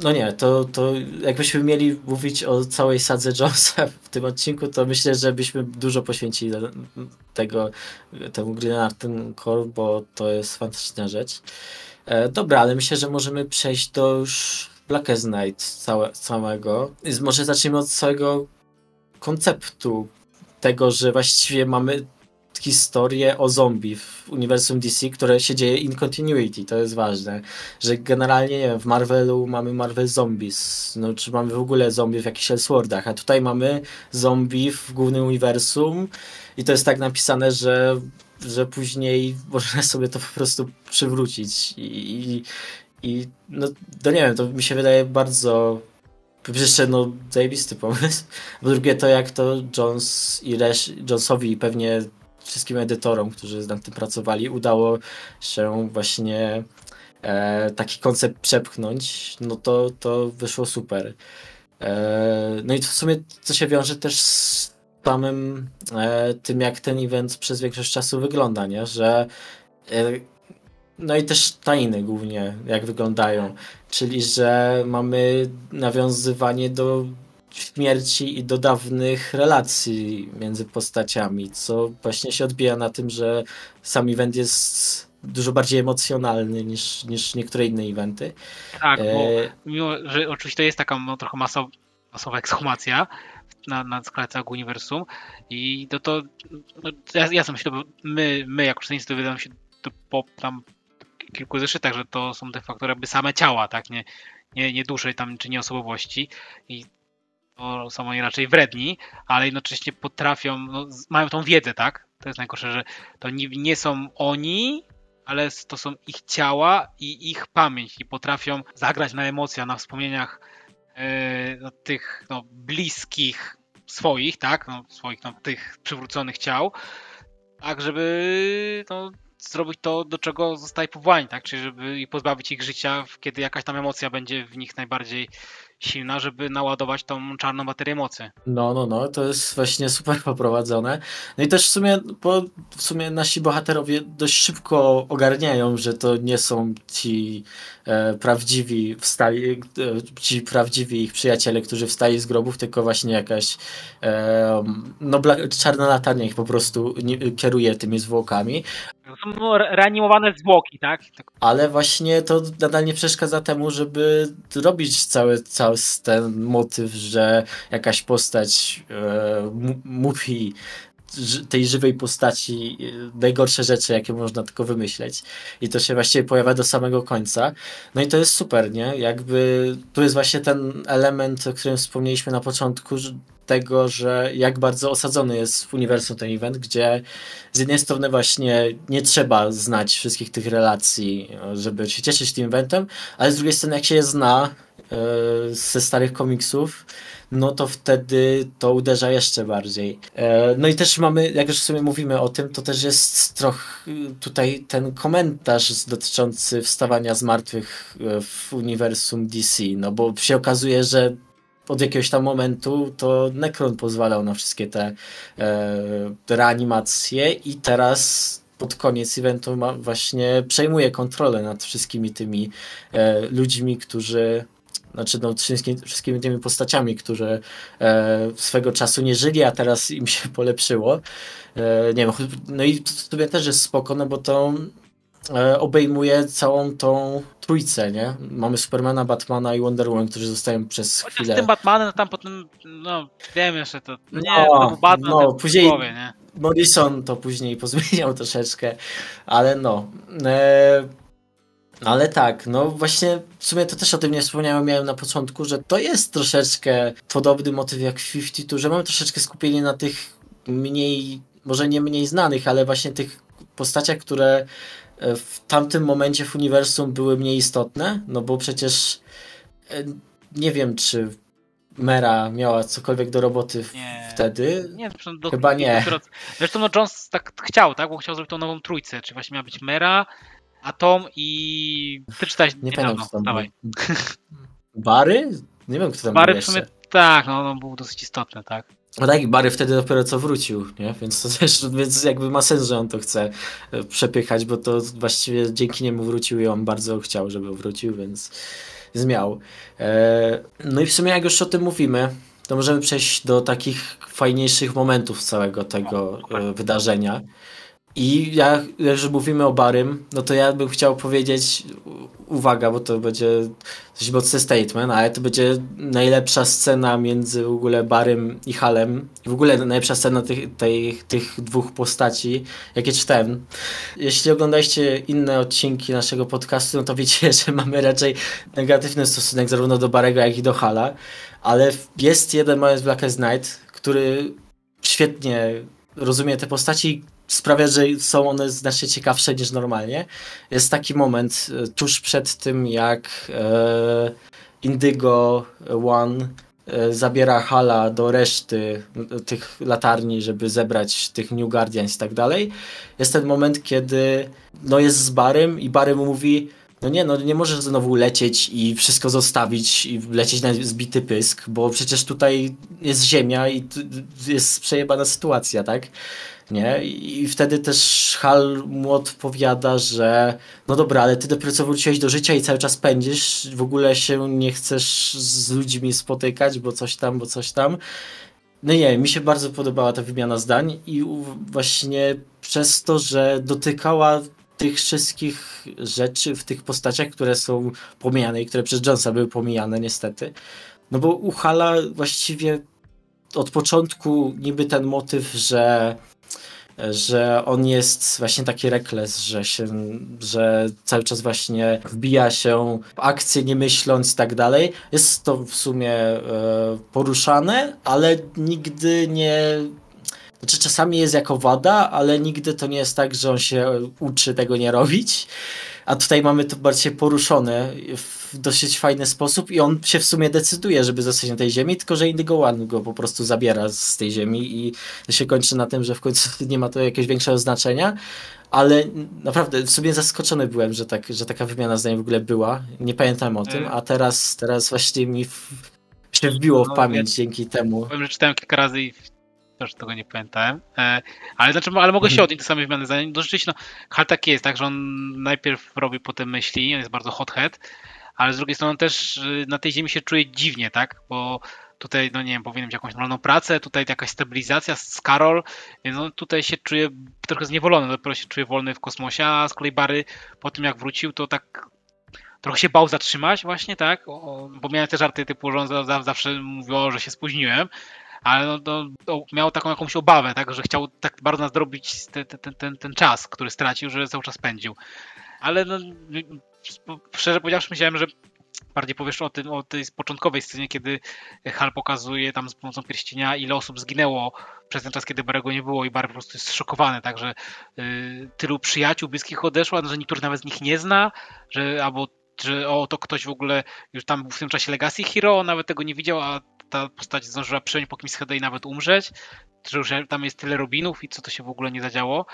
no nie, to, to jakbyśmy mieli mówić o całej sadze Jonesa w tym odcinku, to myślę, że byśmy dużo poświęcili tego, temu Green Core, bo to jest fantastyczna rzecz. E, dobra, ale myślę, że możemy przejść do już Blackest Night całe, całego. Może zacznijmy od całego konceptu tego, że właściwie mamy historię o zombie w uniwersum DC, które się dzieje in continuity, to jest ważne, że generalnie nie wiem, w Marvelu mamy Marvel Zombies, no czy mamy w ogóle zombie w jakichś Elseworldach, a tutaj mamy zombie w głównym uniwersum i to jest tak napisane, że, że później można sobie to po prostu przywrócić i, i, i no, to nie wiem, to mi się wydaje bardzo pierwsze, no, zajebisty pomysł. Po drugie, to jak to Jones i Resz, Jonesowi pewnie wszystkim edytorom, którzy nad tym pracowali, udało się właśnie e, taki koncept przepchnąć, no to, to wyszło super. E, no i w sumie to się wiąże też z samym e, tym, jak ten event przez większość czasu wygląda, nie? Że e, no i też tajny głównie, jak wyglądają. Czyli, że mamy nawiązywanie do śmierci i do dawnych relacji między postaciami, co właśnie się odbija na tym, że sam event jest dużo bardziej emocjonalny niż, niż niektóre inne eventy. Tak, bo e... mimo, że oczywiście to jest taka no, trochę masowa, masowa ekshumacja na, na skalę całego uniwersum i to, to no, ja, ja myślę, bo my, my jako czytelnicy dowiadamy się to po tam kilku zeszytach, że to są de facto jakby same ciała, tak, nie, nie, nie dusze tam, czy nie osobowości i są oni raczej wredni, ale jednocześnie potrafią, no, mają tą wiedzę, tak? To jest najgorsze, że to nie, nie są oni, ale to są ich ciała i ich pamięć i potrafią zagrać na emocjach, na wspomnieniach yy, no, tych no, bliskich swoich, tak? No, swoich no, tych przywróconych ciał, tak żeby no, zrobić to, do czego zostali powołani, tak? Czyli żeby pozbawić ich życia, kiedy jakaś tam emocja będzie w nich najbardziej silna, żeby naładować tą czarną baterię mocy. No, no, no, to jest właśnie super poprowadzone. No i też w sumie, bo w sumie nasi bohaterowie dość szybko ogarniają, że to nie są ci e, prawdziwi wstali, e, ci prawdziwi ich przyjaciele, którzy wstali z grobów, tylko właśnie jakaś e, no, czarna latarnia ich po prostu nie, kieruje tymi zwłokami. Są reanimowane zwłoki, tak? Ale właśnie to nadal nie przeszkadza temu, żeby robić cały, cały ten motyw, że jakaś postać e, mówi tej żywej postaci e, najgorsze rzeczy, jakie można tylko wymyśleć. I to się właściwie pojawia do samego końca. No i to jest super, nie? Jakby tu jest właśnie ten element, o którym wspomnieliśmy na początku, tego, że jak bardzo osadzony jest w uniwersum ten event, gdzie z jednej strony właśnie nie trzeba znać wszystkich tych relacji, żeby się cieszyć tym eventem, ale z drugiej strony jak się je zna e, ze starych komiksów, no to wtedy to uderza jeszcze bardziej. E, no i też mamy, jak już w sumie mówimy o tym, to też jest trochę tutaj ten komentarz dotyczący wstawania z martwych e, w uniwersum DC, no bo się okazuje, że od jakiegoś tam momentu to Necron pozwalał na wszystkie te e, reanimacje i teraz pod koniec eventu ma, właśnie przejmuje kontrolę nad wszystkimi tymi e, ludźmi, którzy znaczy no, wszystkimi, wszystkimi tymi postaciami, którzy e, swego czasu nie żyli, a teraz im się polepszyło. E, nie wiem, no i sumie też jest spoko, no bo to obejmuje całą tą trójcę, nie? Mamy Supermana, Batmana i Wonder Woman, którzy zostają przez Chociaż chwilę. tym Batmanem, tam potem, no wiem jeszcze to, nie, no, to Batman no, później głowie, nie? Morrison to później pozmieniał troszeczkę, ale no. E, ale tak, no właśnie w sumie to też o tym nie wspomniałem, miałem na początku, że to jest troszeczkę podobny motyw jak w 52, że mamy troszeczkę skupienie na tych mniej, może nie mniej znanych, ale właśnie tych postaciach, które E, w tamtym momencie w uniwersum były mniej istotne, no bo przecież e, nie wiem, czy Mera miała cokolwiek do roboty nie. wtedy. Nie, do, chyba nie. Zresztą no Jones tak chciał, tak? Bo chciał zrobić tą nową trójcę, czy właśnie miała być Mera, Atom i... Ty czytałeś nie pamiętam, kto dawaj. Bary? Nie wiem, kto tam Bary był sumie tak, no, no był dosyć istotny, tak. No tak, Barry wtedy dopiero co wrócił, nie? Więc to też, więc jakby ma sens, że on to chce e, przepychać, bo to właściwie dzięki niemu wrócił i on bardzo chciał, żeby wrócił, więc zmiał. E, no i w sumie jak już o tym mówimy, to możemy przejść do takich fajniejszych momentów całego tego e, wydarzenia. I ja, jeżeli mówimy o Barym, no to ja bym chciał powiedzieć, uwaga, bo to będzie dość mocny statement, ale to będzie najlepsza scena między w ogóle Barym i Halem. W ogóle najlepsza scena tych, tej, tych dwóch postaci, jakie czytałem. Jeśli oglądaliście inne odcinki naszego podcastu, no to wiecie, że mamy raczej negatywny stosunek zarówno do Barego, jak i do Hala. Ale jest jeden moment w Blackest Night, który świetnie rozumie te postaci sprawia, że są one znacznie ciekawsze niż normalnie. Jest taki moment e, tuż przed tym, jak e, Indigo One e, zabiera Hala do reszty tych latarni, żeby zebrać tych New Guardians i tak dalej. Jest ten moment, kiedy no jest z Barym i Barym mówi no nie, no nie możesz znowu lecieć i wszystko zostawić i lecieć na zbity pysk, bo przecież tutaj jest ziemia i jest przejebana sytuacja, tak? Nie? I wtedy też Hal mu odpowiada, że no dobra, ale ty dopiero wróciłeś do życia i cały czas pędzisz, w ogóle się nie chcesz z ludźmi spotykać, bo coś tam, bo coś tam. No nie, mi się bardzo podobała ta wymiana zdań i właśnie przez to, że dotykała tych wszystkich rzeczy w tych postaciach, które są pomijane i które przez Jonesa były pomijane niestety. No bo u Hala właściwie od początku niby ten motyw, że że on jest właśnie taki rekles, że się, że cały czas właśnie wbija się w akcję, nie myśląc i tak dalej. Jest to w sumie e, poruszane, ale nigdy nie znaczy czasami jest jako wada, ale nigdy to nie jest tak, że on się uczy tego nie robić. A tutaj mamy to bardziej poruszone w dosyć fajny sposób i on się w sumie decyduje, żeby zostać na tej ziemi, tylko że Indigo One go po prostu zabiera z tej ziemi i się kończy na tym, że w końcu nie ma to jakiegoś większego znaczenia. Ale naprawdę w sumie zaskoczony byłem, że, tak, że taka wymiana zdań w ogóle była. Nie pamiętam o tym, mm. a teraz, teraz właśnie mi w, się wbiło w no, pamięć ja, dzięki temu. Powiem, że czytałem kilka razy i też tego nie pamiętałem. E, ale znaczy, ale mogę się mhm. odnieść do samej wymiany zdań. No rzeczywiście, no, Hal tak jest, tak, że on najpierw robi potem myśli, on jest bardzo hothead, ale z drugiej strony też y, na tej ziemi się czuje dziwnie, tak, bo tutaj, no nie wiem, powinien mieć jakąś normalną pracę, tutaj jakaś stabilizacja z Karol, no tutaj się czuje trochę zniewolony, dopiero się czuje wolny w kosmosie, a z kolei Bary po tym jak wrócił, to tak trochę się bał zatrzymać właśnie, tak, bo miałem te żarty typu, że on zawsze mówił, że się spóźniłem, ale no, to, to miał taką jakąś obawę, tak, że chciał tak bardzo nadrobić ten, ten, ten, ten czas, który stracił, że cały czas pędził. Ale no, szczerze powiedziawszy, myślałem, że bardziej powiesz o tym, o tej początkowej scenie, kiedy Hal pokazuje tam z pomocą pierścienia, ile osób zginęło przez ten czas, kiedy Barego nie było i Bar po prostu jest szokowany, także y, tylu przyjaciół bliskich odeszło, że niektórych nawet z nich nie zna, że albo że o, to ktoś w ogóle już tam był w tym czasie Legacy Hero, nawet tego nie widział, a ta postać zdążyła przejąć po kimś z i nawet umrzeć, że już tam jest tyle Robinów i co to się w ogóle nie zadziało.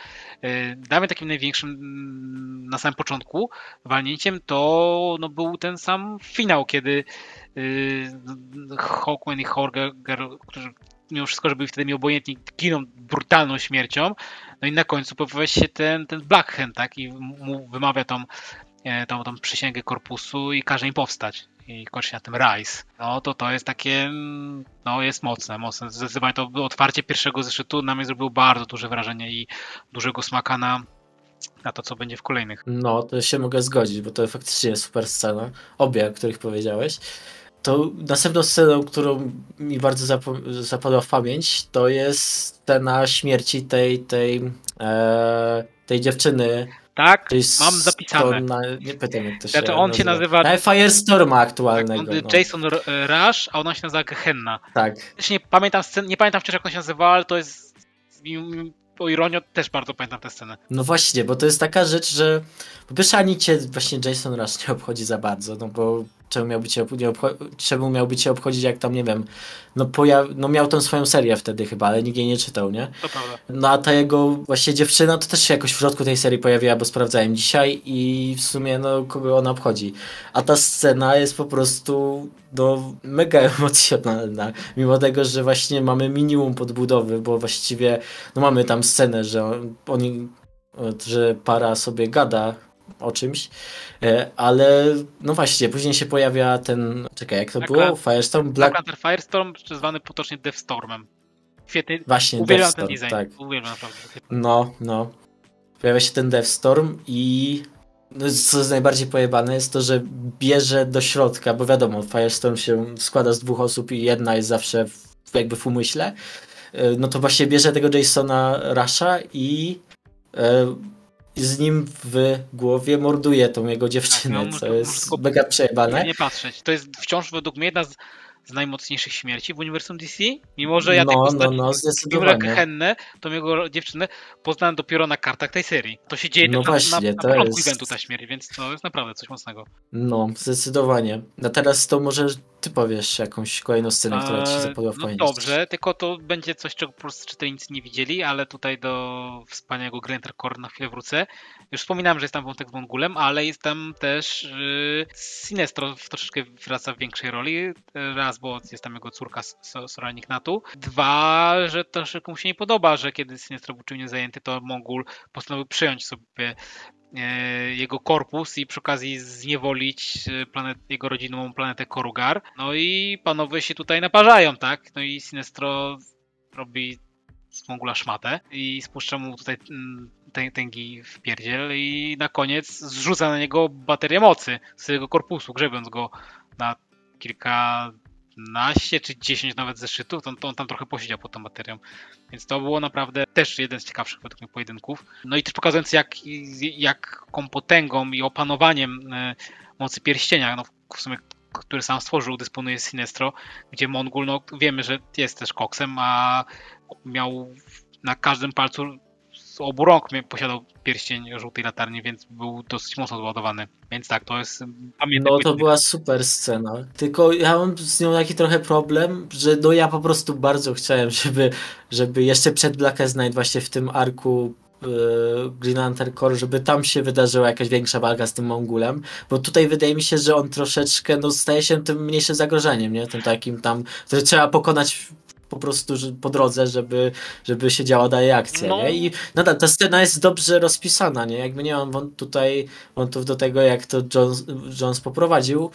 Y, dla mnie takim największym mm, na samym początku walnięciem to no, był ten sam finał, kiedy yy, Hawkman i Horger, którzy mimo wszystko, że byli wtedy mi obojętni, giną brutalną śmiercią. No i na końcu pojawia się ten, ten Black Hand, tak? I mu wymawia tą, e, tą, tą przysięgę korpusu i każe im powstać i kończy na tym Rise, no to to jest takie, no jest mocne, mocne. Zdecydowanie to otwarcie pierwszego zeszytu na mnie zrobiło bardzo duże wrażenie i dużego smaka na, na to, co będzie w kolejnych. No, to się mogę zgodzić, bo to faktycznie jest super scena. Obie, o których powiedziałeś. To następną sceną, którą mi bardzo zapadła w pamięć, to jest scena śmierci tej, tej, e, tej dziewczyny, tak, mam zapisane. Na, nie pytam, jak to się znaczy, on nazywa. się nazywa... Na Firestorma aktualnego. Tak, no. Jason Rush, a ona się nazywa Gehenna. Tak. Też nie pamiętam scen, nie pamiętam wcześniej jak ona się nazywała, ale to jest o ironio też bardzo pamiętam tę scenę. No właśnie, bo to jest taka rzecz, że po pierwsze ani cię właśnie Jason Rush nie obchodzi za bardzo, no bo czemu miałby cię, czemu miałby cię obchodzić, jak tam, nie wiem, no, pojaw, no miał tą swoją serię wtedy chyba, ale nikt jej nie czytał, nie? To prawda. No a ta jego właśnie dziewczyna to też się jakoś w środku tej serii pojawiła, bo sprawdzałem dzisiaj i w sumie, no, kogo ona obchodzi. A ta scena jest po prostu, no, mega emocjonalna, mimo tego, że właśnie mamy minimum podbudowy, bo właściwie, no mamy tam scenę, że oni, że para sobie gada o czymś, e, ale no właśnie, później się pojawia ten, czekaj, jak to Black było? Firestorm? Black... Black Firestorm, zwany potocznie Deathstormem. Świetny, właśnie, uwielbiam ten design, tak. uwielbiam naprawdę. No, no. pojawia się ten Deathstorm i no, co jest najbardziej pojebane jest to, że bierze do środka, bo wiadomo, Firestorm się składa z dwóch osób i jedna jest zawsze w, jakby w umyśle, e, no to właśnie bierze tego Jasona Rasha i e, z nim w głowie morduje tą jego dziewczynę, tak, no, co jest mega przejebane. Nie patrzeć. To jest wciąż według mnie jedna z z najmocniejszych śmierci w uniwersum DC, mimo że ja no, tej postaci, no, no. Hennę, tą jego dziewczynę, poznałem dopiero na kartach tej serii. To się dzieje no na, właśnie, na, na, początku jest... eventu ta śmierć, więc to jest naprawdę coś mocnego. No, zdecydowanie. A teraz to może ty powiesz jakąś kolejną scenę, która ci zapadła w no pamięć. Dobrze, tylko to będzie coś, czego po prostu czytelnicy nie widzieli, ale tutaj do wspaniałego Glentar Core na chwilę wrócę. Już wspominałem, że jest tam wątek z Mongulem, ale jest tam też yy, Sinestro troszeczkę wraca w większej roli. Raz, bo jest tam jego córka Sora Natu. Dwa, że troszeczkę mu się nie podoba, że kiedy Sinestro był czymś zajęty, to Mongul postanowił przyjąć sobie jego korpus i przy okazji zniewolić e, planet, jego rodzinną planetę Korugar. No i panowie się tutaj naparzają, tak? No i Sinestro robi z szmatę i spuszcza mu tutaj mm, tęgi w pierdziel i na koniec zrzuca na niego baterię mocy z jego korpusu, grzebiąc go na kilka 15 czy 10 nawet zeszytów, to, to on tam trochę posiedział pod tą materią. Więc to było naprawdę też jeden z ciekawszych według mnie pojedynków. No i też pokazując jak, jaką potęgą i opanowaniem e, mocy pierścienia, no w sumie który sam stworzył, dysponuje Sinestro, gdzie Mongul, no wiemy, że jest też koksem, a miał na każdym palcu z obu rąk posiadał pierścień żółtej latarni, więc był dosyć mocno zładowany. Więc tak, to jest No to była super scena. Tylko ja mam z nią taki trochę problem, że no ja po prostu bardzo chciałem, żeby, żeby jeszcze przed Blackest Night właśnie w tym arku yy, Green Lantern Core, żeby tam się wydarzyła jakaś większa walka z tym Mongulem, bo tutaj wydaje mi się, że on troszeczkę no, staje się tym mniejszym zagrożeniem, nie? Tym takim tam, który trzeba pokonać po prostu po drodze, żeby, żeby się działa dalej akcja, no. nie? I nadal ta scena jest dobrze rozpisana, nie? Jakby nie mam tutaj wątów do tego, jak to Jones, Jones poprowadził,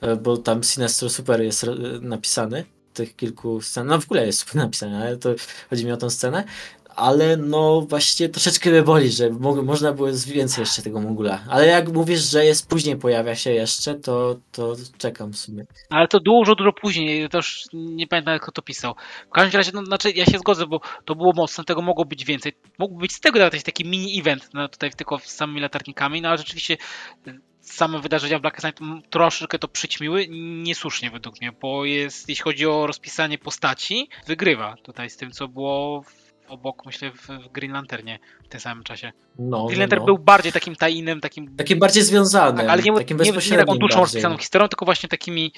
e, bo tam Sinestro super jest napisany, tych kilku scen, no w ogóle jest super napisany, ale to chodzi mi o tą scenę, ale no właśnie troszeczkę mnie boli, że mo można było więcej jeszcze tego Mongula. Ale jak mówisz, że jest później pojawia się jeszcze, to, to czekam w sumie. Ale to dużo, dużo później, to już nie pamiętam kto to pisał. W każdym razie, no, znaczy ja się zgodzę, bo to było mocne, tego mogło być więcej. Mógłby być z tego nawet taki mini event, no tutaj tylko z samymi latarnikami, no ale rzeczywiście y, same wydarzenia w Black Knight troszeczkę to przyćmiły, niesłusznie według mnie, bo jest, jeśli chodzi o rozpisanie postaci, wygrywa tutaj z tym, co było obok, myślę, w, w Green Lanternie w tym samym czasie. No, Green Lantern no. był bardziej takim tajnym, takim... Takim bardziej związanym, tak, ale nie, takim nie, nie taką dłuższą rozpisaną historią, tylko właśnie takimi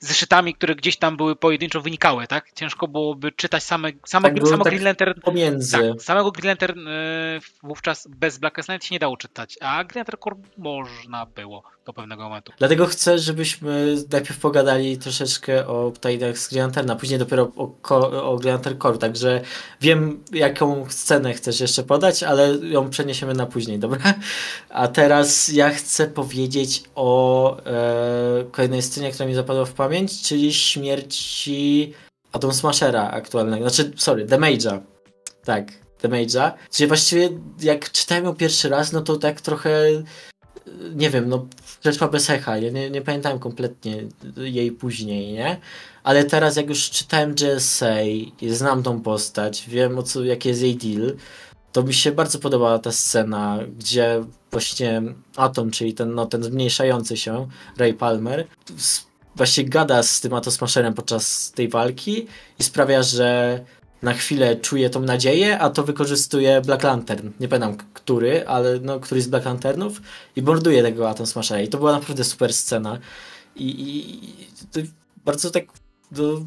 zeszytami, które gdzieś tam były pojedynczo wynikały, tak? Ciężko byłoby czytać same, same, tak, samo tak Green Lantern... Pomiędzy. Tak, samego Green Lantern y, wówczas bez Black Knight się nie dało czytać, a Green Lantern Corps można było do pewnego momentu. Dlatego chcę, żebyśmy najpierw pogadali troszeczkę o tajnach z Green Lanterna, później dopiero o, o Green Lantern Corps, także wiem jaką scenę chcesz jeszcze podać, ale ją przeniesiemy na później, dobra? A teraz ja chcę powiedzieć o e, kolejnej scenie, która mi zapadła w pamięć, czyli śmierci Atom Smashera aktualnego, znaczy, sorry, Damage'a. Tak, Damage'a. Czyli właściwie jak czytałem ją pierwszy raz, no to tak trochę nie wiem, no przeszła bez echa, ja nie, nie pamiętałem kompletnie jej później, nie? Ale teraz jak już czytałem JSA i znam tą postać, wiem o co, jaki jest jej deal, to mi się bardzo podobała ta scena, gdzie właśnie Atom, czyli ten, no, ten zmniejszający się Ray Palmer, właśnie gada z tym Atosmasherem podczas tej walki i sprawia, że na chwilę czuje tą nadzieję, a to wykorzystuje Black Lantern. Nie pamiętam który, ale no, któryś z Black Lanternów i morduje tego Atom Smashera. I to była naprawdę super scena. I, i bardzo tak no,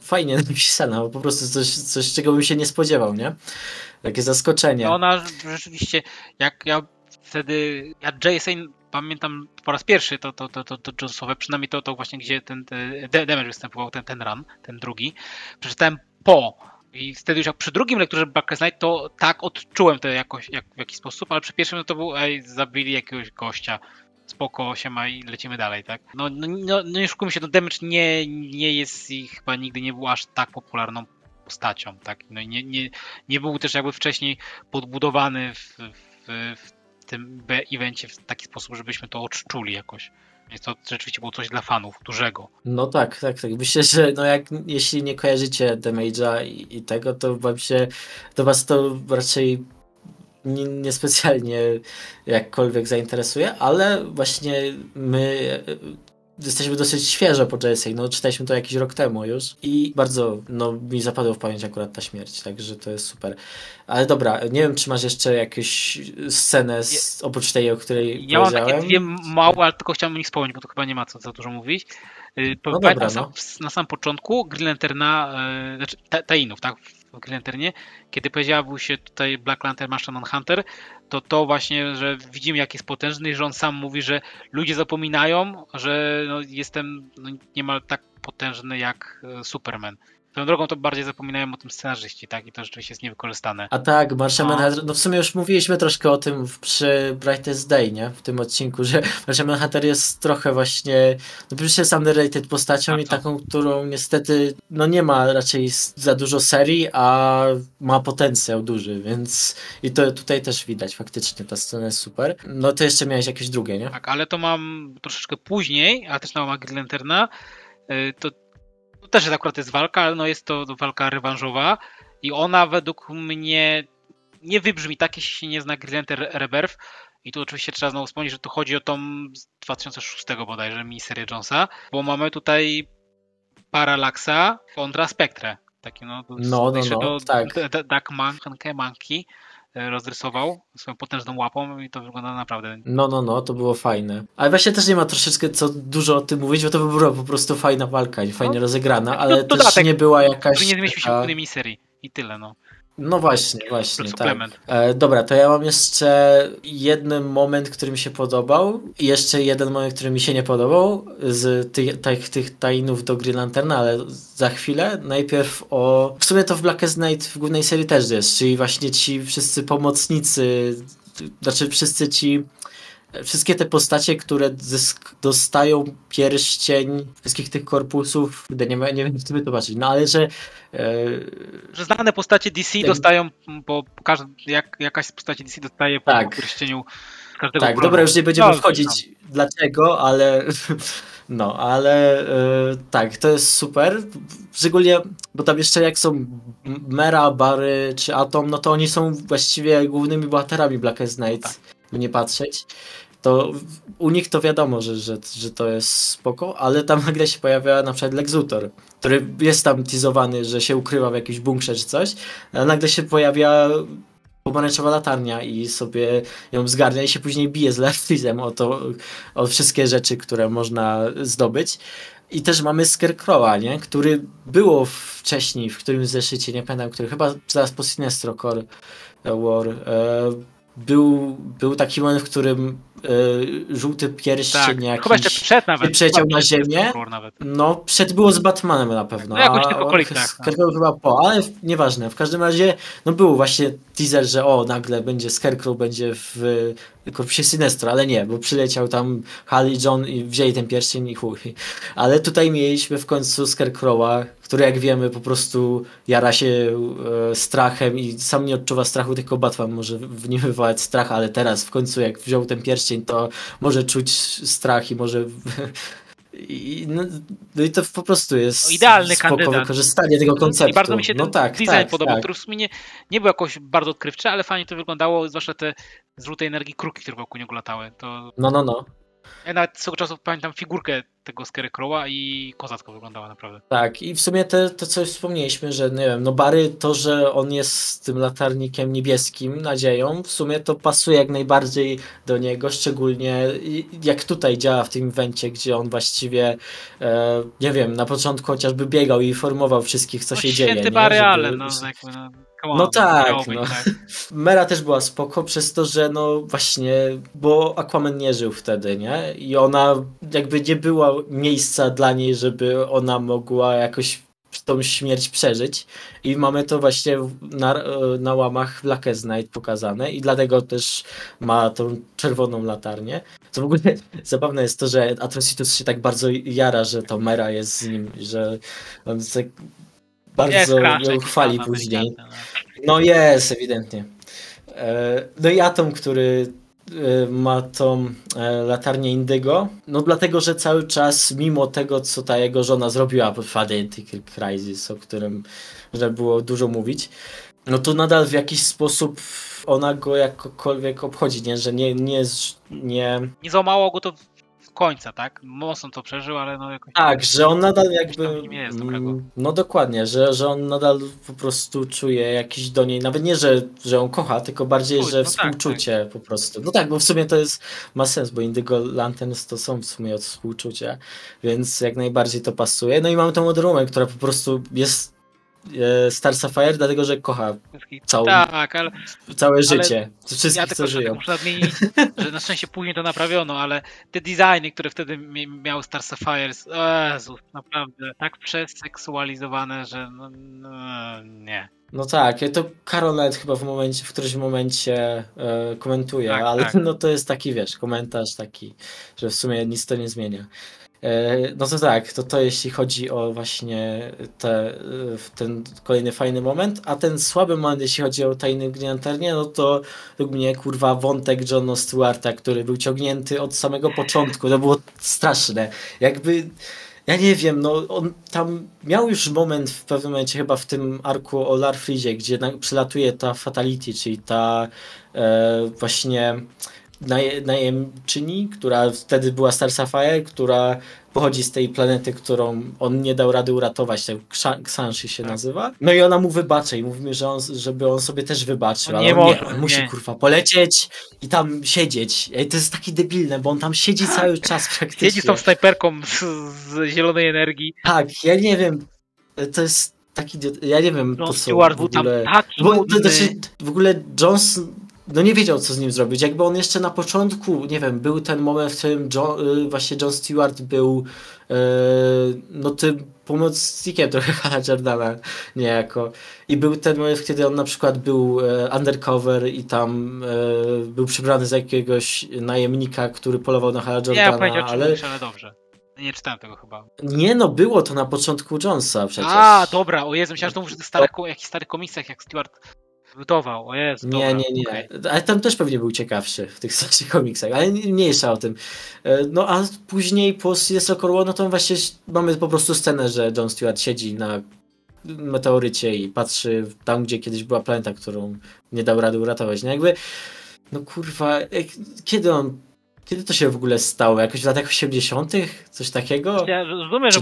fajnie napisana, bo po prostu coś, coś, czego bym się nie spodziewał, nie? Takie zaskoczenie. No ona rzeczywiście, jak ja wtedy, ja Jason pamiętam po raz pierwszy to, to, to, to, to Jonesowe, przynajmniej to, to właśnie gdzie ten, ten Damage występował, ten, ten run, ten drugi. Przeczytałem po i wtedy już jak przy drugim lekturze Blackest Night, to tak odczułem to jakoś, jak, w jakiś sposób, ale przy pierwszym no to był, ej, zabili jakiegoś gościa, spoko, się ma i lecimy dalej, tak? No, no, no, no nie szukujmy się, no Damage nie, nie jest i chyba nigdy nie był aż tak popularną postacią, tak? No nie, nie, nie był też jakby wcześniej podbudowany w, w w, tym evencie w taki sposób, żebyśmy to odczuli jakoś. Więc to rzeczywiście było coś dla fanów, dużego. No tak, tak, tak. Myślę, że no jak, jeśli nie kojarzycie Damage'a i, i tego, to wam się, to was to raczej niespecjalnie nie jakkolwiek zainteresuje, ale właśnie my jesteśmy dosyć świeżo po JSA, no czytaliśmy to jakiś rok temu już i bardzo no, mi zapadła w pamięć akurat ta śmierć, także to jest super. Ale dobra, nie wiem, czy masz jeszcze jakąś scenę z, oprócz tej, o której ja powiedziałem? Ja mam takie dwie małe, ale tylko chciałem o nich wspomnieć, bo to chyba nie ma co za dużo mówić. Y, no dobra, na, sam, no. na sam początku Green Lanterna, yy, znaczy Tainów, tak, Green Lanternie, kiedy pojawił się tutaj Black Lantern Martian Hunter, to to właśnie, że widzimy jak jest potężny i że on sam mówi, że ludzie zapominają, że no, jestem no, niemal tak potężny jak e, Superman. Tą drogą to bardziej zapominają o tym scenarzyści, tak? I to rzeczywiście jest niewykorzystane. A tak, Martian no. Manhunter, no w sumie już mówiliśmy troszkę o tym przy Brightest Day, nie? W tym odcinku, że Martian Manhunter jest trochę właśnie, no przecież jest underrated postacią i taką, którą niestety, no nie ma raczej za dużo serii, a ma potencjał duży, więc i to tutaj też widać faktycznie, ta scena jest super. No to jeszcze miałeś jakieś drugie, nie? Tak, ale to mam troszeczkę później, a też na Magii Lanterna, y, to też akurat jest walka, ale no jest to walka rewanżowa i ona według mnie nie wybrzmi tak, jeśli się nie zna Grilente Rebirth. I tu oczywiście trzeba znowu wspomnieć, że tu chodzi o tą z 2006 bodajże miniserię Jonesa, bo mamy tutaj Parallaxa kontra Spectre. Taki no, no, no, no, tak. Duck Monkey rozrysował swoją potężną łapą i to wygląda naprawdę. No, no, no, to było fajne. Ale właśnie też nie ma troszeczkę co dużo o tym mówić, bo to by była po prostu fajna walka i fajnie no, rozegrana, ale to, też nie była jakaś. nie zmieścił się w pełnej miniserii i tyle, no. No właśnie, właśnie. Tak. E, dobra, to ja mam jeszcze jeden moment, który mi się podobał i jeszcze jeden moment, który mi się nie podobał z tych, tych, tych tajnów do Green Lanterna, ale za chwilę. Najpierw o... W sumie to w Blackest Night w głównej serii też jest, czyli właśnie ci wszyscy pomocnicy, znaczy wszyscy ci wszystkie te postacie, które dostają pierścień wszystkich tych korpusów, nie, ma, nie wiem, jak to wytłumaczyć, no ale że... E, że znane postacie DC ten... dostają, bo każdy, jak, jakaś z postaci DC dostaje po tak. pierścieniu każdego Tak, dobra, już nie będziemy no, wchodzić no. dlaczego, ale... No, ale e, tak, to jest super. Szczególnie, bo tam jeszcze jak są Mera, Barry czy Atom, no to oni są właściwie głównymi bohaterami Blackest Night. Tak nie patrzeć, to u nich to wiadomo, że, że, że to jest spoko, ale tam nagle się pojawia na przykład Lex Luthor, który jest tam teasowany, że się ukrywa w jakimś bunkrze czy coś, ale nagle się pojawia pomarańczowa latarnia i sobie ją zgarnia i się później bije z Leftizem o o wszystkie rzeczy, które można zdobyć. I też mamy Scarecrowa, nie? który było wcześniej, w którym zeszycie, nie pamiętam, który chyba zaraz po Sinestro Core War, e, był, był taki moment, w którym e, żółty pierścień tak, jakiś chyba jeszcze przed nawet, przeciął na ziemię. No, przed było z Batmanem na pewno. No, jakoś tylko okolicach. Tak, no. chyba po, ale w, nieważne. W każdym razie, no był właśnie teaser, że o, nagle będzie Scarecrow, będzie w Korpusie Sinestro, ale nie, bo przyleciał tam Hal i John i wzięli ten pierścień i chuj. Ale tutaj mieliśmy w końcu Scarecrowa, który jak wiemy po prostu jara się e, strachem i sam nie odczuwa strachu, tylko Batman może w nim wywołać strach, ale teraz w końcu jak wziął ten pierścień, to może czuć strach i może I, no, no, i to po prostu jest no, idealny kandydat. wykorzystanie tego konceptu. I bardzo mi się no ten tak, design tak, podobał, tak. który w sumie nie, nie był jakoś bardzo odkrywczy, ale fajnie to wyglądało, zwłaszcza te z żółtej energii kruki, które wokół niego latały. To... No, no, no. Ja nawet swego czasu pamiętam figurkę tego Scarecrowa i kozacko wyglądała naprawdę. Tak, i w sumie te, to co wspomnieliśmy, że nie wiem, no Bary to, że on jest tym latarnikiem niebieskim, nadzieją, w sumie to pasuje jak najbardziej do niego, szczególnie jak tutaj działa w tym evencie, gdzie on właściwie, e, nie wiem, na początku chociażby biegał i informował wszystkich, co no, się dzieje. Święty Bary Allen, no, jakby, no no tak, no. Tak. Mera też była spoko przez to, że no właśnie, bo Aquaman nie żył wtedy, nie? I ona jakby nie była miejsca dla niej, żeby ona mogła jakoś tą śmierć przeżyć i mamy to właśnie na, na łamach Blackest Night pokazane i dlatego też ma tą czerwoną latarnię. Co w ogóle zabawne jest to, że Atrocitus się tak bardzo jara, że to Mera jest z nim, że on tak bardzo chwali później. No jest, ewidentnie. E, no i Atom, który e, ma tą e, latarnię Indygo, no dlatego, że cały czas, mimo tego, co ta jego żona zrobiła pod Identical Crisis, o którym że było dużo mówić, no to nadal w jakiś sposób ona go jakokolwiek obchodzi, nie? Że nie, nie, nie... Nie załamało go to końca, tak? Mocno to przeżył, ale no jakoś... Tak, że on nadal jakby... Nie jest dobrego. Mm, no dokładnie, że, że on nadal po prostu czuje jakiś do niej, nawet nie, że, że on kocha, tylko bardziej, że no współczucie tak, tak. po prostu. No tak, bo w sumie to jest, ma sens, bo Indigo Lanterns to są w sumie od współczucia, więc jak najbardziej to pasuje. No i mamy tą Wonder Woman, która po prostu jest Star Sapphire, dlatego że kocha całą, tak, ale, całe życie. Wszystkich, ja co żyją. Muszę nadmienić, że na szczęście później to naprawiono, ale te designy, które wtedy miał Star Sapphire, Jezu, naprawdę tak przeseksualizowane, że no, no, nie. No tak, to Carolet chyba w momencie, w którymś momencie e, komentuje, tak, ale tak. no to jest taki, wiesz, komentarz taki, że w sumie nic to nie zmienia. E, no to tak, to to jeśli chodzi o właśnie te, ten kolejny fajny moment, a ten słaby moment, jeśli chodzi o tajny Lanternie, no to według mnie kurwa wątek Johna Stewarta, który był ciągnięty od samego początku, to było straszne. Jakby, ja nie wiem, no on tam miał już moment w pewnym momencie chyba w tym arku o Larfridzie, gdzie przylatuje ta Fatality, czyli ta e, właśnie najemczyni, która wtedy była Star Sapphire, która pochodzi z tej planety, którą on nie dał rady uratować, tak Xanshi się tak. nazywa. No i ona mu wybacza i mówi, że on, żeby on sobie też wybaczył, on ale nie, on, nie, on musi kurwa polecieć i tam siedzieć. I to jest takie debilne, bo on tam siedzi cały czas praktycznie. Siedzi z tą snajperką z, z zielonej energii. Tak, ja nie wiem, to jest taki, ja nie wiem John po co Stewart w ogóle... Był tam taki bo, to, znaczy, w ogóle Johnson no nie wiedział, co z nim zrobić. Jakby on jeszcze na początku, nie wiem, był ten moment, w którym John, y, właśnie John Stewart był yy, no tym pomocnikiem trochę Hana Jordana niejako. I był ten moment, kiedy on na przykład był e, undercover i tam e, był przybrany za jakiegoś najemnika, który polował na Hana Jordana. Nie, ja ale... ale dobrze. Nie czytałem tego chyba. Nie no, było to na początku Jonesa przecież. A, dobra, o Jezu, myślałem, że to może w starych, jakichś starych komiksach, jak Stewart Lutował, o Jezu, Nie, dobra, nie, nie. Okay. Ale tam też pewnie był ciekawszy w tych starszych komiksach, ale mniejsza o tym. E, no a później po Sinestro Corwo, no to właśnie mamy po prostu scenę, że John Stewart siedzi na meteorycie i patrzy tam, gdzie kiedyś była planeta, którą nie dał rady uratować. No jakby, no kurwa, kiedy on kiedy to się w ogóle stało? Jakoś w latach 80., coś takiego? Ja rozumiem, że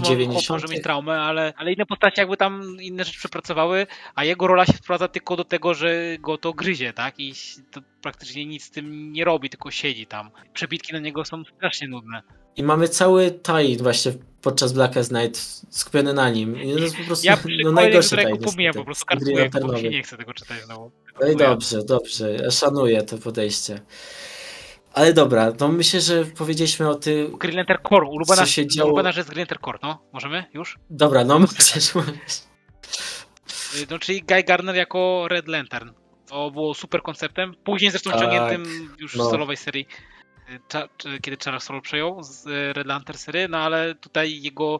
może, mieć traumę, ale, ale inne postacie jakby tam inne rzeczy przepracowały, a jego rola się wprowadza tylko do tego, że go to gryzie, tak? I to praktycznie nic z tym nie robi, tylko siedzi tam. Przebitki na niego są strasznie nudne. I mamy cały taj właśnie podczas Blackest Night skupiony na nim. I to jest po prostu ja no, najgorszy taj. Ja po prostu kartkuję, bo się nie chcę tego czytać znowu. No i dobrze, dobrze. Ja szanuję to podejście. Ale dobra, to myślę, że powiedzieliśmy o tym. Green Lantern Core, ulubiona, co się działo... ulubiona rzecz Green Lantern Core, no? Możemy już? Dobra, no możesz. No, czyli Guy Garner jako Red Lantern. To było super konceptem. Później zresztą tak, ciągniętym już no. w solowej serii, kiedy Charles Soul przejął z e, Red Lantern serii, no ale tutaj jego,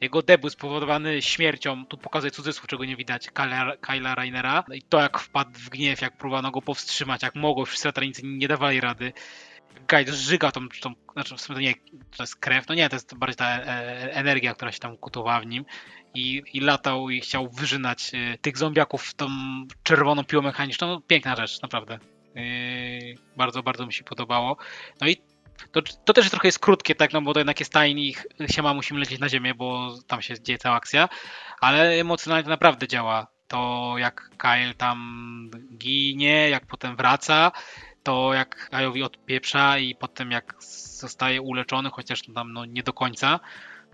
jego debiut spowodowany śmiercią, tu pokazuje cudzysłów, czego nie widać, Kyla, Kyla Rainera. I to jak wpadł w gniew, jak próbowano go powstrzymać, jak mogło, wszyscy latarińcy nie dawali rady. Guy zżyga tą, tą, znaczy w sumie to nie to jest krew, no nie, to jest bardziej ta e, e, energia, która się tam kutowała w nim i, i latał i chciał wyżynać e, tych zombiaków tą czerwoną piłą mechaniczną. No, piękna rzecz, naprawdę. bardzo, bardzo mi się podobało. No i to, to też trochę jest krótkie, tak, no bo to jednak jest tajny i siema musimy lecieć na ziemię, bo tam się dzieje cała akcja, ale emocjonalnie to naprawdę działa. To jak Kyle tam ginie, jak potem wraca, to jak Ajowi odpieprza i potem jak zostaje uleczony, chociaż tam no, nie do końca,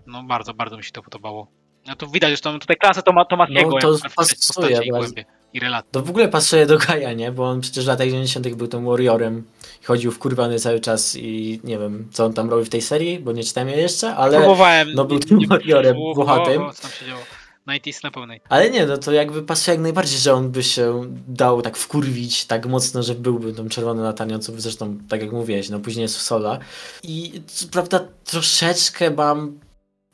no bardzo, bardzo mi się to podobało. No to widać, zresztą tutaj klasę Toma, Tomasiego. No, to pasuje i, głębie, i relaty. To w ogóle pasuje do Gaja, nie? Bo on przecież w latach 90 był tą warriorem. Chodził w kurwany cały czas i nie wiem, co on tam robi w tej serii, bo nie czytałem jej jeszcze, ale Próbowałem, no, był tym nie, warriorem, bohatym. 90s na pewno. Ale nie, no to jakby pasuje jak najbardziej, że on by się dał tak wkurwić tak mocno, że byłby tą czerwony latanią, co zresztą, tak jak mówiłeś, no później jest w Sola. I co prawda troszeczkę mam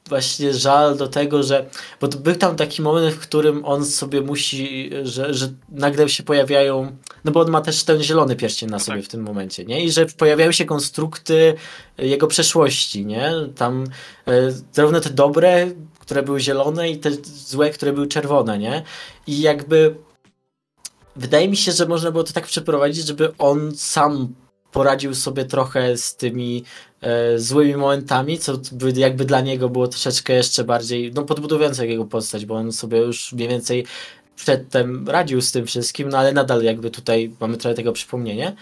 właśnie żal do tego, że. Bo to był tam taki moment, w którym on sobie musi, że, że nagle się pojawiają. No bo on ma też ten zielony pierścień na sobie w tym momencie, nie? I że pojawiają się konstrukty jego przeszłości, nie? Tam e, zarówno te dobre które były zielone, i te złe, które były czerwone, nie? I jakby. Wydaje mi się, że można było to tak przeprowadzić, żeby on sam poradził sobie trochę z tymi e, złymi momentami, co by, jakby dla niego było troszeczkę jeszcze bardziej, no podbudowujące jego postać, bo on sobie już mniej więcej przedtem radził z tym wszystkim, no ale nadal jakby tutaj mamy trochę tego przypomnienie.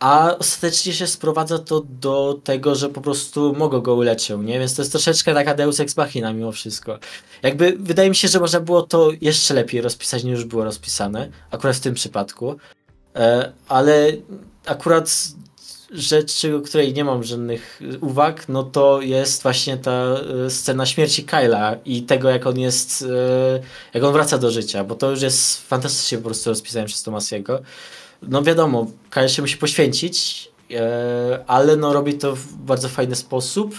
A ostatecznie się sprowadza to do tego, że po prostu mogą go uleczył, nie? Więc to jest troszeczkę taka deus ex machina mimo wszystko. Jakby wydaje mi się, że można było to jeszcze lepiej rozpisać niż było rozpisane, akurat w tym przypadku. E, ale akurat rzeczy, o której nie mam żadnych uwag, no to jest właśnie ta e, scena śmierci Kyla i tego, jak on jest, e, jak on wraca do życia, bo to już jest fantastycznie po prostu rozpisane przez Tomasiego. No wiadomo, Kyle się musi poświęcić, ale no robi to w bardzo fajny sposób.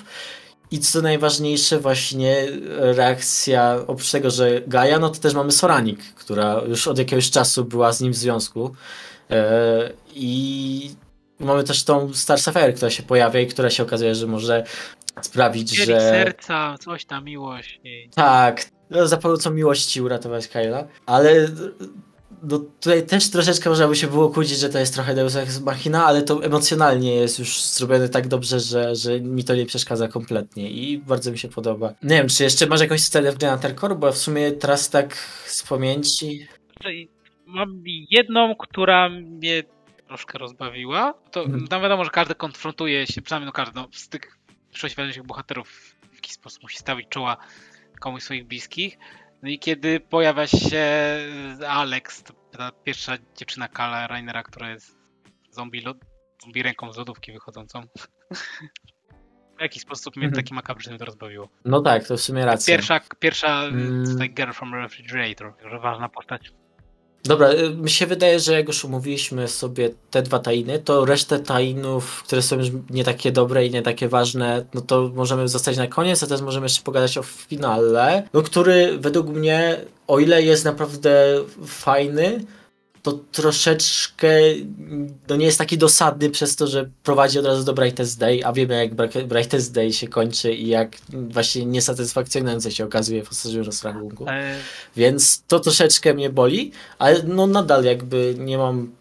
I co najważniejsze, właśnie reakcja, oprócz tego, że Gaia, no to też mamy Soranik, która już od jakiegoś czasu była z nim w związku. E, I mamy też tą Star Sapphire, która się pojawia i która się okazuje, że może sprawić, Dzieli że... serca, coś tam, miłość. Tak, no, za pomocą miłości uratować Kyla, ale no, tutaj też troszeczkę można by się było kłócić, że to jest trochę Deus Ex Machina, ale to emocjonalnie jest już zrobione tak dobrze, że, że mi to nie przeszkadza kompletnie i bardzo mi się podoba. Nie wiem, czy jeszcze masz jakąś scenę w Granather Core, bo w sumie teraz tak z pamięci mam jedną, która mnie troszkę rozbawiła. To hmm. tam wiadomo, że każdy konfrontuje się, przynajmniej no każdy, no, z tych przeświadczych bohaterów w jakiś sposób musi stawić czoła komuś swoich bliskich. No i kiedy pojawia się Alex, ta pierwsza dziewczyna Kala Rainera, która jest zombie, zombie ręką z lodówki wychodzącą. w jaki sposób mnie mhm. taki makabryczny to rozbawiło. No tak, to w sumie racja. Pierwsza, pierwsza mm. tutaj Girl from Refrigerator, że ważna postać. Dobra, y, mi się wydaje, że jak już omówiliśmy sobie te dwa tainy, to resztę tainów, które są już nie takie dobre i nie takie ważne, no to możemy zostać na koniec, a teraz możemy jeszcze pogadać o finale, no który według mnie, o ile jest naprawdę fajny, to troszeczkę no nie jest taki dosadny przez to, że prowadzi od razu do Brightest Day, a wiemy jak Brightest Day się kończy i jak właśnie niesatysfakcjonujące się okazuje w ostatnim rozrachunku. E... Więc to troszeczkę mnie boli, ale no nadal jakby nie mam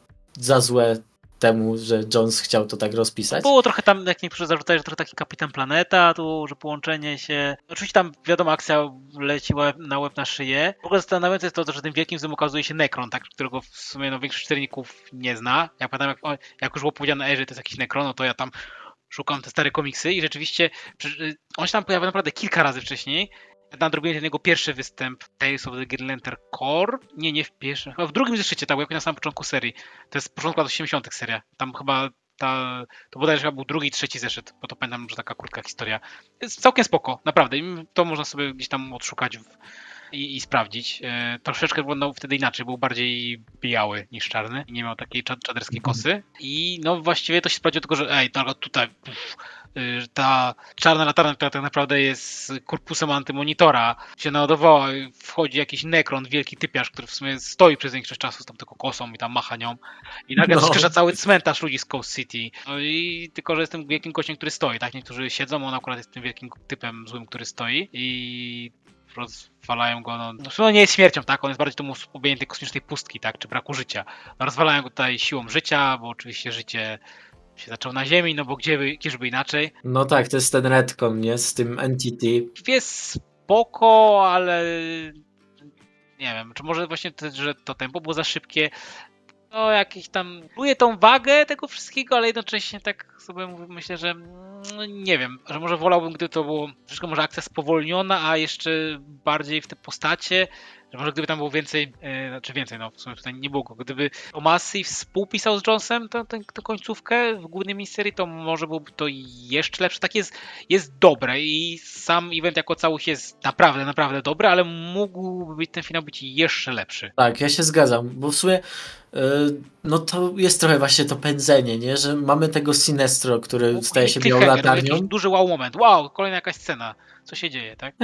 za złe temu, że Jones chciał to tak rozpisać. Było trochę tam, jak niektórzy zarzucają, że trochę taki kapitan planeta, tu, że połączenie się. Oczywiście tam, wiadomo, akcja leciła na łeb na szyję. W ogóle zastanawiające jest to, że tym wielkim złym okazuje się Necron, tak, którego w sumie no, większość czytelników nie zna. Jak pamiętam, jak, jak już było powiedziane, że to jest jakiś Necron, no to ja tam szukam te stare komiksy i rzeczywiście on się tam pojawia naprawdę kilka razy wcześniej nadrobiłem jego pierwszy występ Tales of the Green Lantern Core. Nie, nie w pierwszym, chyba w drugim zeszycie, tak, jak na samym początku serii. To jest początku lat 80. seria. Tam chyba ta, to bodajże chyba był drugi, trzeci zeszyt, bo to pamiętam, że taka krótka historia. Jest całkiem spoko, naprawdę. To można sobie gdzieś tam odszukać w, i, i, sprawdzić. E, troszeczkę wyglądał wtedy inaczej, był bardziej biały niż czarny nie miał takiej czaderskiej mhm. kosy. I no właściwie to się sprawdziło tylko, że ej, no, tutaj puf, Y, ta czarna latarna, która tak naprawdę jest korpusem antymonitora, się naładowała, wchodzi jakiś nekron, wielki typiarz, który w sumie stoi przez większość czasu z tam tylko kosą i tam macha nią. I nagle no. skrzyża cały cmentarz ludzi z Coast City. No i tylko, że jest tym wielkim gościem, który stoi, tak? Niektórzy siedzą, on akurat jest tym wielkim typem złym, który stoi i rozwalają go, no, no nie jest śmiercią, tak, on jest bardziej tą objęty kosmicznej pustki, tak, czy braku życia. No, rozwalają go tutaj siłą życia, bo oczywiście życie się zaczął na Ziemi, no bo gdzie by, gdzieżby inaczej. No tak, to jest ten Redcon, nie? Z tym Entity. Jest spoko, ale nie wiem, czy może właśnie to, że to tempo było za szybkie. No jakieś tam, czuję tą wagę tego wszystkiego, ale jednocześnie tak sobie myślę, że no, nie wiem, że może wolałbym, gdyby to było troszkę może akcja spowolniona, a jeszcze bardziej w te postacie, że może gdyby tam było więcej, yy, znaczy więcej, no w sumie tutaj nie było go, gdyby Tomasi współpisał z Jonesem tę, tę, tę końcówkę w głównej miniserii, to może byłoby to jeszcze lepsze. Tak jest, jest dobre i sam event jako całość jest naprawdę, naprawdę dobry, ale mógłby być ten finał być jeszcze lepszy. Tak, ja się zgadzam, bo w sumie yy no to jest trochę właśnie to pędzenie, nie? Że mamy tego Sinestro, który staje się białą latarnią. Duży wow moment. Wow, kolejna jakaś scena. Co się dzieje, tak?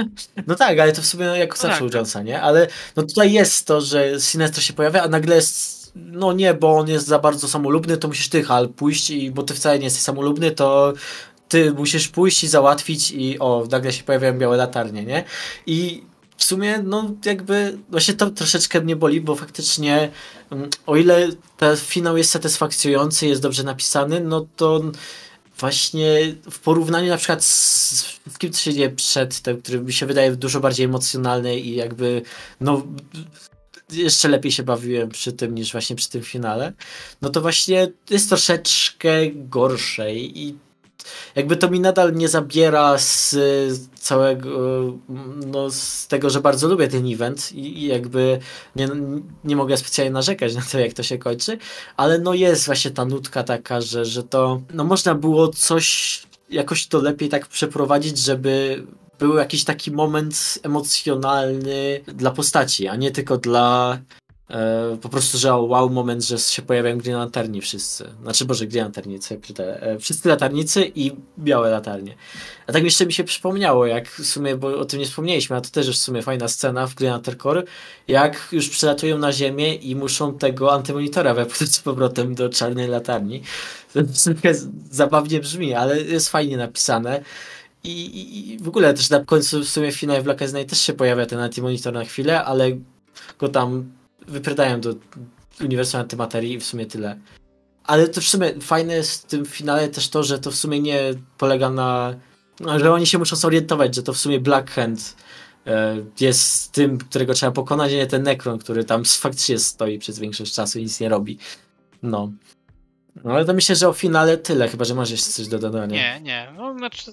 No tak, ale to w sumie jako no zawsze tak, u Jonesa, nie? Ale no tutaj jest to, że Sinestro się pojawia, a nagle jest no nie, bo on jest za bardzo samolubny, to musisz ty, Hal, pójść i bo ty wcale nie jesteś samolubny, to ty musisz pójść i załatwić i o, nagle się pojawiają białe latarnie, nie? I w sumie, no jakby, właśnie to troszeczkę mnie boli, bo faktycznie mm, o ile ten finał jest satysfakcjonujący, jest dobrze napisany, no to właśnie w porównaniu na przykład z wszystkim, co się dzieje przedtem, który mi się wydaje dużo bardziej emocjonalny i jakby, no jeszcze lepiej się bawiłem przy tym niż właśnie przy tym finale, no to właśnie jest troszeczkę gorsze i jakby to mi nadal nie zabiera z całego, no z tego, że bardzo lubię ten event i, jakby nie, nie mogę specjalnie narzekać na to, jak to się kończy, ale no jest właśnie ta nutka taka, że, że to, no można było coś jakoś to lepiej tak przeprowadzić, żeby był jakiś taki moment emocjonalny dla postaci, a nie tylko dla e, po prostu, że wow moment, że się pojawiają Green Lanterni wszyscy. Znaczy, Boże, Lanterni, co ja e, Wszyscy latarnicy i białe latarnie. A tak jeszcze mi się przypomniało, jak w sumie, bo o tym nie wspomnieliśmy, a to też już w sumie fajna scena w Lantern Core, jak już przylatują na ziemię i muszą tego antymonitora wepchnąć z powrotem do czarnej latarni. To zabawnie brzmi, ale jest fajnie napisane. I, I, w ogóle też na końcu w sumie w finale Black Night też się pojawia ten antimonitor na chwilę, ale go tam wyprydają do uniwersum antymaterii i w sumie tyle. Ale to w sumie fajne jest w tym finale też to, że to w sumie nie polega na... No, że oni się muszą zorientować, że to w sumie Black Hand e, jest tym, którego trzeba pokonać, a nie ten Necron, który tam faktycznie stoi przez większość czasu i nic nie robi. No. No ale to myślę, że o finale tyle, chyba że masz jeszcze coś do dodania. Nie, nie. No znaczy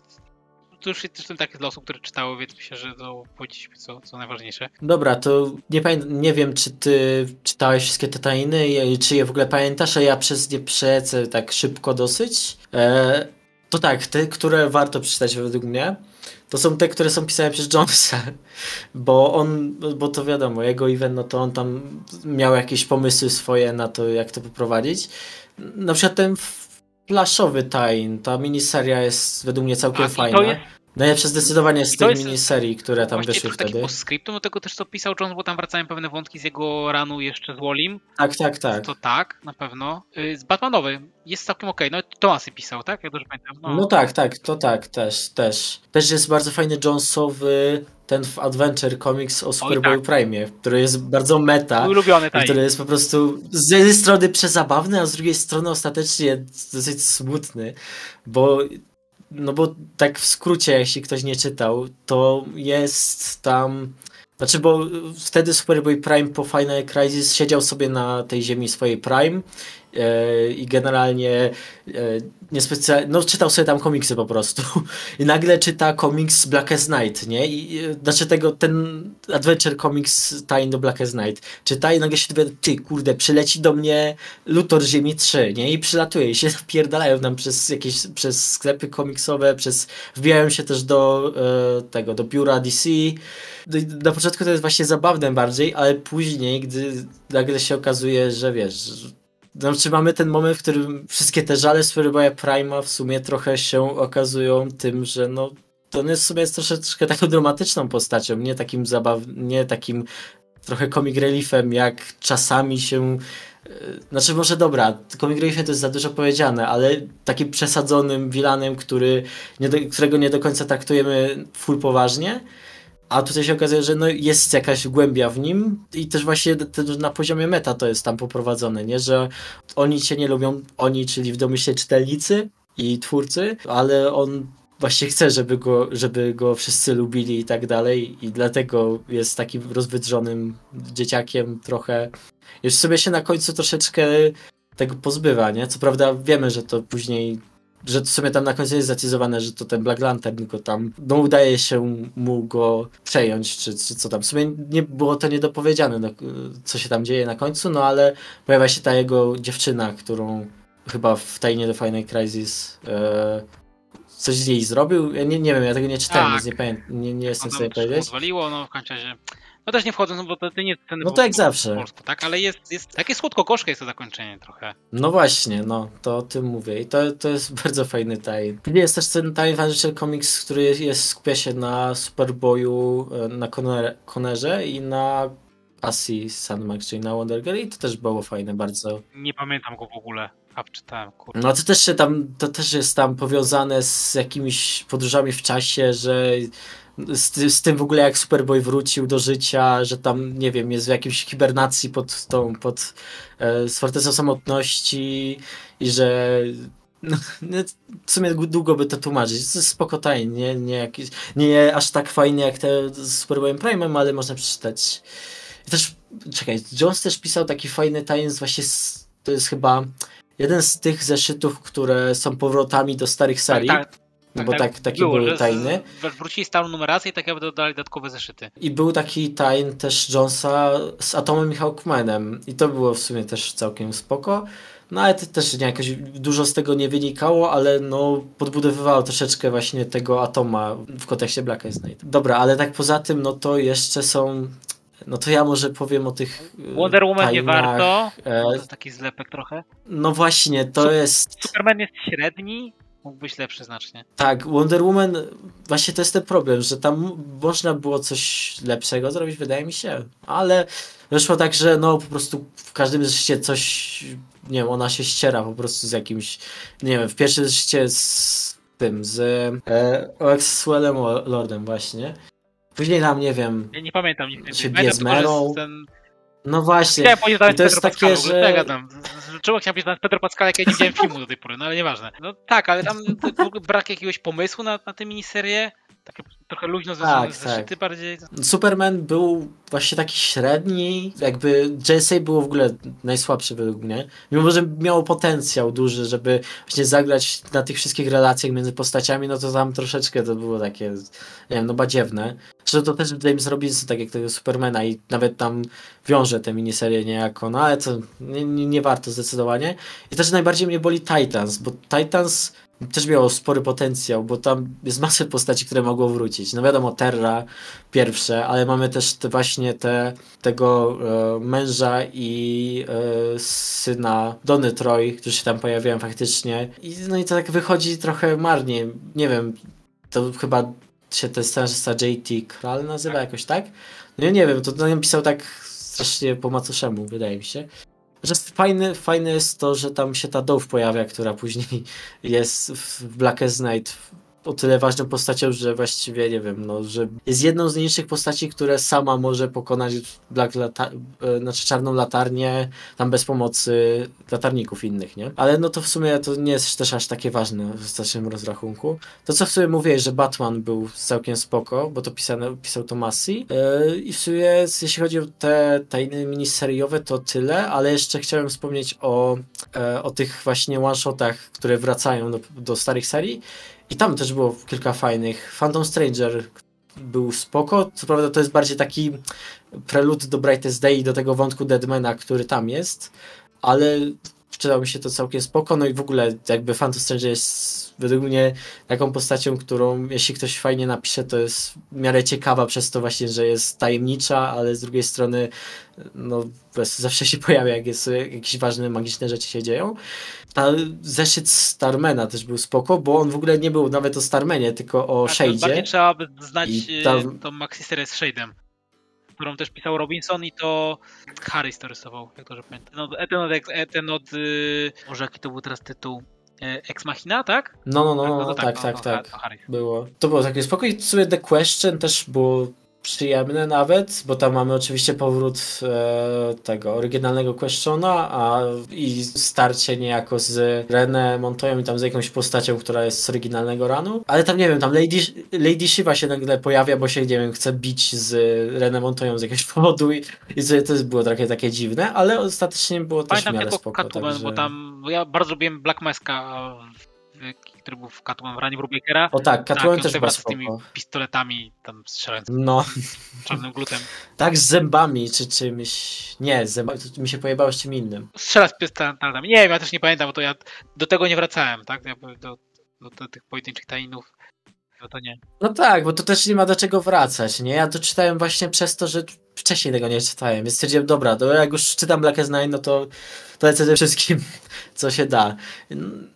to już jest też takie dla osób, które czytały, więc myślę, że to powiedzieliśmy co, co najważniejsze. Dobra, to nie, nie wiem, czy ty czytałeś wszystkie te tajny, czy je w ogóle pamiętasz, a ja przez nie przelecę tak szybko dosyć. E, to tak, te, które warto przeczytać według mnie, to są te, które są pisane przez Jonesa, bo on, bo to wiadomo, jego event, no to on tam miał jakieś pomysły swoje na to, jak to poprowadzić. Na przykład ten flashowy Tain, ta miniseria jest według mnie całkiem tak, fajna. Jest... Najlepsze zdecydowanie z tych miniserii, które tam wyszły wtedy. Taki postscriptum do tego też co pisał Jones, bo tam wracają pewne wątki z jego ranu jeszcze z Wallim. Tak, tak, tak. To tak, na pewno. Y, z Batmanowy jest całkiem okej. Okay. No Tomasy pisał, tak? Jak dobrze pamiętam. No. no tak, tak, to tak, też, też. Też jest bardzo fajny Jonesowy ten w Adventure Comics o Superboy tak. Prime, który jest bardzo meta. Ulubiony. Który jest po prostu z jednej strony przezabawny, a z drugiej strony ostatecznie dosyć smutny, bo no bo tak w skrócie, jeśli ktoś nie czytał, to jest tam znaczy, bo wtedy Superboy Prime po Final Crisis siedział sobie na tej ziemi swojej Prime i generalnie e, niespecjalnie, no czytał sobie tam komiksy po prostu i nagle czyta komiks Blackest Night, nie? I, znaczy tego, ten Adventure Comics Time do Blackest Night czyta i nagle się dowie, ty kurde, przyleci do mnie Luthor Ziemi 3, nie? I przylatuje i się wpierdalają nam przez jakieś, przez sklepy komiksowe, przez, wbijają się też do e, tego, do biura DC no na początku to jest właśnie zabawne bardziej, ale później, gdy nagle się okazuje, że wiesz, znaczy mamy ten moment, w którym wszystkie te żale Superboya Prima w sumie trochę się okazują tym, że no to on jest w sumie jest troszeczkę taką dramatyczną postacią, nie takim zabaw, nie takim trochę comic reliefem, jak czasami się e, znaczy może dobra, comic reliefem to jest za dużo powiedziane, ale takim przesadzonym vilanem, który nie do, którego nie do końca traktujemy full poważnie, a tutaj się okazuje, że no jest jakaś głębia w nim i też właśnie na poziomie meta to jest tam poprowadzone, nie? Że oni cię nie lubią, oni, czyli w domyśle czytelnicy i twórcy, ale on właśnie chce, żeby go, żeby go wszyscy lubili i tak dalej i dlatego jest takim rozwydrzonym dzieciakiem trochę. Już sobie się na końcu troszeczkę tego pozbywa, nie? Co prawda wiemy, że to później że to sobie tam na końcu jest zacyzowane, że to ten Black Lantern go tam, no udaje się mu go przejąć, czy, czy co tam. W sumie nie było to niedopowiedziane, no, co się tam dzieje na końcu, no ale pojawia się ta jego dziewczyna, którą chyba w tajnie do Final Crisis e, coś z jej zrobił. Ja nie, nie wiem, ja tego nie czytałem, tak. więc nie, pamiętam, nie, nie jestem w stanie powiedzieć. Pozwoliło, no w końcu No też nie wchodzę, no bo to, to nie jest sceny No to jak zawsze. Po polsku, tak? Ale jest, jest takie słodko-gorzkie jest to zakończenie trochę. No właśnie, no, to o tym mówię. I to, to jest bardzo fajny tie. Jest też ten tie Financial Comics, który jest, jest, skupia się na Superboyu, e, na Conner, Connerze i na Cassie Sandmax, czyli na Wonder Girl i to też było fajne bardzo. Nie pamiętam go w ogóle. A czytałem, kurde. No to też się tam, to też jest tam powiązane z jakimiś podróżami w czasie, że z, z tym w ogóle jak Superboy wrócił do życia, że tam, nie wiem, jest w jakiejś hibernacji pod tą, pod e, z fortecą samotności i że no, no, w sumie długo by to tłumaczyć. To jest spoko nie, nie, jakiś, nie aż tak fajnie jak te z Superboyem Prime'em, ale można przeczytać. I też, czekaj, Jones też pisał taki fajny tajemnic właśnie, z, to jest chyba jeden z tych zeszytów, które są powrotami do starych serii, tak, no bo tak, taki był że z- tajny. w- Wrócili starą numerację i tak jakby dodali dodatkowe zeszyty. I był taki tajn też Jonesa z Atomem i Hawkmanem. I to było w sumie też całkiem spoko. No ale to też nie jakoś dużo z tego nie wynikało, ale no podbudowywało troszeczkę właśnie tego Atoma w kontekście Black Eyed Night. Dobra, ale tak poza tym, no to jeszcze są... No to ja może powiem o tych e, Wonder Woman nie tajnach. warto. E, To jest taki zlepek trochę. No właśnie, to jest... Superman jest średni. Mógł być lepszy znacznie. Tak, Wonder Woman, właśnie to jest ten problem, że tam można było coś lepszego zrobić, wydaje mi się, ale wyszło tak, że no po prostu w każdym zeszycie coś, nie wiem, ona się ściera po prostu z jakimś, nie wiem, w pierwszym zeszycie z tym, z e, Maxwellem Lordem właśnie. Później tam, nie wiem, Ja nie pamiętam nic więcej. Się Biezmerą. jest ten... no właśnie, Chciałem powiedzieć, I to jest Pedro takie, że- ja gadam. Czemu chciałem powiedzieć, Pedro Pascal, jak ja nie widziałem filmu do tej pory, no ale nieważne. No tak, ale tam brak jakiegoś pomysłu na, na tę miniserię. Takie trochę luźno zeszyty Tak, zeszyty bardziej. Superman był właśnie taki średni, jakby JSA było w ogóle najsłabszy według mnie, mimo że miało potencjał duży, żeby właśnie zagrać na tych wszystkich relacjach między postaciami, no to tam troszeczkę to było takie, nie wiem, no badziewne. Zresztą to też James Robinson, tak jak tego Supermana i nawet tam wiąże tę miniserię niejako, no ale to nie, nie, nie warto zdecydowanie. I też najbardziej mnie boli Titans, bo Titans też miało spory potencjał, bo tam jest masę postaci, które mogą wrócić. No wiadomo, Terra pierwsze, ale mamy też te właśnie te, tego e, męża i e, syna Dony Troy, którzy się tam pojawiają faktycznie. I, no i to tak wychodzi trochę marnie. Nie wiem, to chyba się ten scenarzysta JT Kral nazywa jakoś tak? No ja nie wiem, to to pisał tak strasznie po macoszemu, wydaje mi się. Że fajne, fajne jest to, że tam się ta Dove pojawia, która później jest w Blackest Night o tyle ważną postacią, że właściwie nie wiem, no, że jest jedną z niższych postaci, które sama może pokonać Black lata e, znaczy czarną latarnię, tam bez pomocy latarników innych, nie? Ale no to w sumie to nie jest też aż takie ważne w starszym rozrachunku. To co w sumie mówię, że Batman był całkiem spoko, bo to pisane, pisał Tomasi yy, i w sumie jeśli chodzi o te tajny miniseriowe to tyle, ale jeszcze chciałem wspomnieć o, e, o tych właśnie one-shotach, które wracają do, do starych serii i tam też było kilka fajnych. Phantom Stranger był spoko, co prawda to jest bardziej taki prelud do Brightest Day i do tego wątku Deadmana, który tam jest, ale czytał mi się to całkiem spoko, no i w ogóle jakby Phantom Stranger jest według mnie taką postacią, którą jeśli ktoś fajnie napisze, to jest w miarę ciekawa przez to właśnie, że jest tajemnicza, ale z drugiej strony no zawsze się pojawia, jak jest jakieś ważne, magiczne rzeczy się dzieją. Ta zeszyt Starmana też był spoko, bo on w ogóle nie był nawet o Starmanie, tylko o Tak, Bardziej Shade'zie. trzeba by znać I tam- tą maxi-serię z Shade'em, którą też pisał Robinson i to Harris to rysował, jak dobrze pamiętam. No, ten od, ten od y, może jaki to był teraz tytuł? Y, Ex Machina, tak? No, no, no, Tak, no, no to tak, no, tak, no, tak. to Harris. Było. To było takie spoko i w sumie The Question też było przyjemne nawet, bo tam mamy oczywiście powrót e, tego oryginalnego Questiona a, i starcie niejako z René Montoya i tam z jakąś postacią, która jest z oryginalnego ranu, ale tam nie wiem, tam Lady, Lady Shiva się nagle pojawia, bo się nie wiem, chce bić z René Montoyą z jakiegoś powodu i, i to było trochę takie dziwne, ale ostatecznie było też w Pamiętam miarę spoko. Catwoman, także... bo tam ja bardzo lubiłem Black Maska, w- który był w Catwoman w ranie w Ruby Kera. O tak, Catwoman on też wraca z tymi pistoletami tam strzelając No, czarnym glutem. tak z zębami czy czymś. Nie, z zębami, to mi się pojebało z czym innym. Strzela z pistoletami. Nie wiem, ja też nie pamiętam, bo to ja do tego nie wracałem, tak? Ja do, do, do tych pojedynczych tajnów. No to nie. No tak, bo to też nie ma do czego wracać, nie? Ja to czytałem właśnie przez to, że wcześniej tego nie czytałem, więc stwierdziłem, dobra, to jak już czytam Blackest Night, no to, to lecę wszystkim, co się da.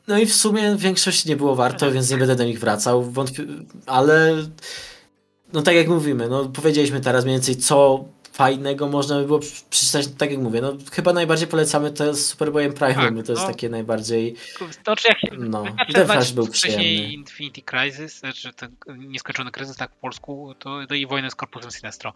No i w sumie większość nie było warto, więc nie będę do nich wracał, wątpi- ale no tak jak mówimy, no powiedzieliśmy teraz mniej więcej, co fajnego można by było przeczytać, tak jak mówię, no chyba najbardziej polecamy to z Superboyem Prime, Tak, bo to jest no. takie najbardziej, To czy jak się no, i Znaczy, ten flash był przyjemny. Infinity Crisis, znaczy ten nieskończony kryzys, tak w polsku, to, to i wojnę z Korpusem Sinestro.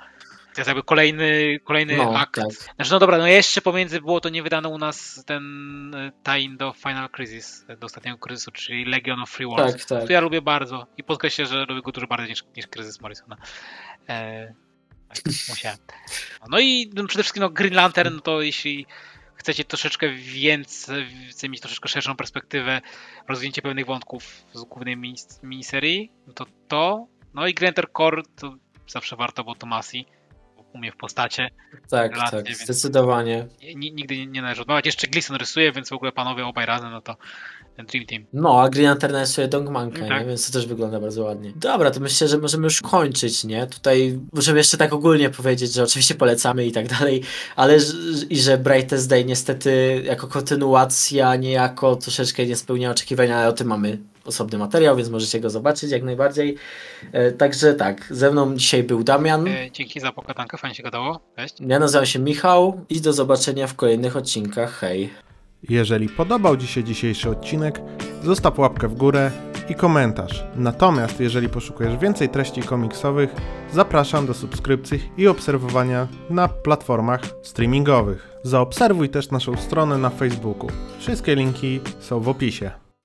To jest jakby kolejny, kolejny No, akt. tak. Znaczy, no dobra, no jeszcze pomiędzy było to nie wydano u nas ten e, tie-in do Final Crisis, do ostatniego kryzysu, czyli Legion of Free Worlds. Tak, tak. To ja lubię bardzo i podkreślę, że lubię go dużo bardziej niż, niż kryzys Morrisona. E, tak, musiałem. No i no, przede wszystkim no, Green Lantern, no to jeśli chcecie troszeczkę więcej, chcecie mieć troszeczkę szerszą perspektywę, rozwinięcie pewnych wątków z głównej minis- miniserii, no to to. No i Green Lantern Core to zawsze warto, bo Tomasi umie w postacie. Tak, relacje, tak, zdecydowanie. Ni- Nigdy nie, należy odmawiać. Jeszcze Gleason rysuje, więc w ogóle panowie obaj razem, no to Dream Team. No, a Green Lantern rysuje Dongmanka, Tak. nie? więc to też wygląda bardzo ładnie. Dobra, to myślę, że możemy już kończyć, nie? Tutaj możemy jeszcze tak ogólnie powiedzieć, że oczywiście polecamy i tak dalej, ale i że Brightest Day niestety jako kontynuacja niejako troszeczkę nie spełnia oczekiwania, ale o tym mamy osobny materiał, więc możecie go zobaczyć jak najbardziej. E, także tak, ze mną dzisiaj był Damian. E, dzięki za pokatankę, fajnie się gadało. Cześć. Ja nazywam się Michał i do zobaczenia w kolejnych odcinkach. Hej! Jeżeli podobał Ci się dzisiejszy odcinek, zostaw łapkę w górę i komentarz. Natomiast jeżeli poszukujesz więcej treści komiksowych, zapraszam do subskrypcji i obserwowania na platformach streamingowych. Zaobserwuj też naszą stronę na Facebooku. Wszystkie linki są w opisie.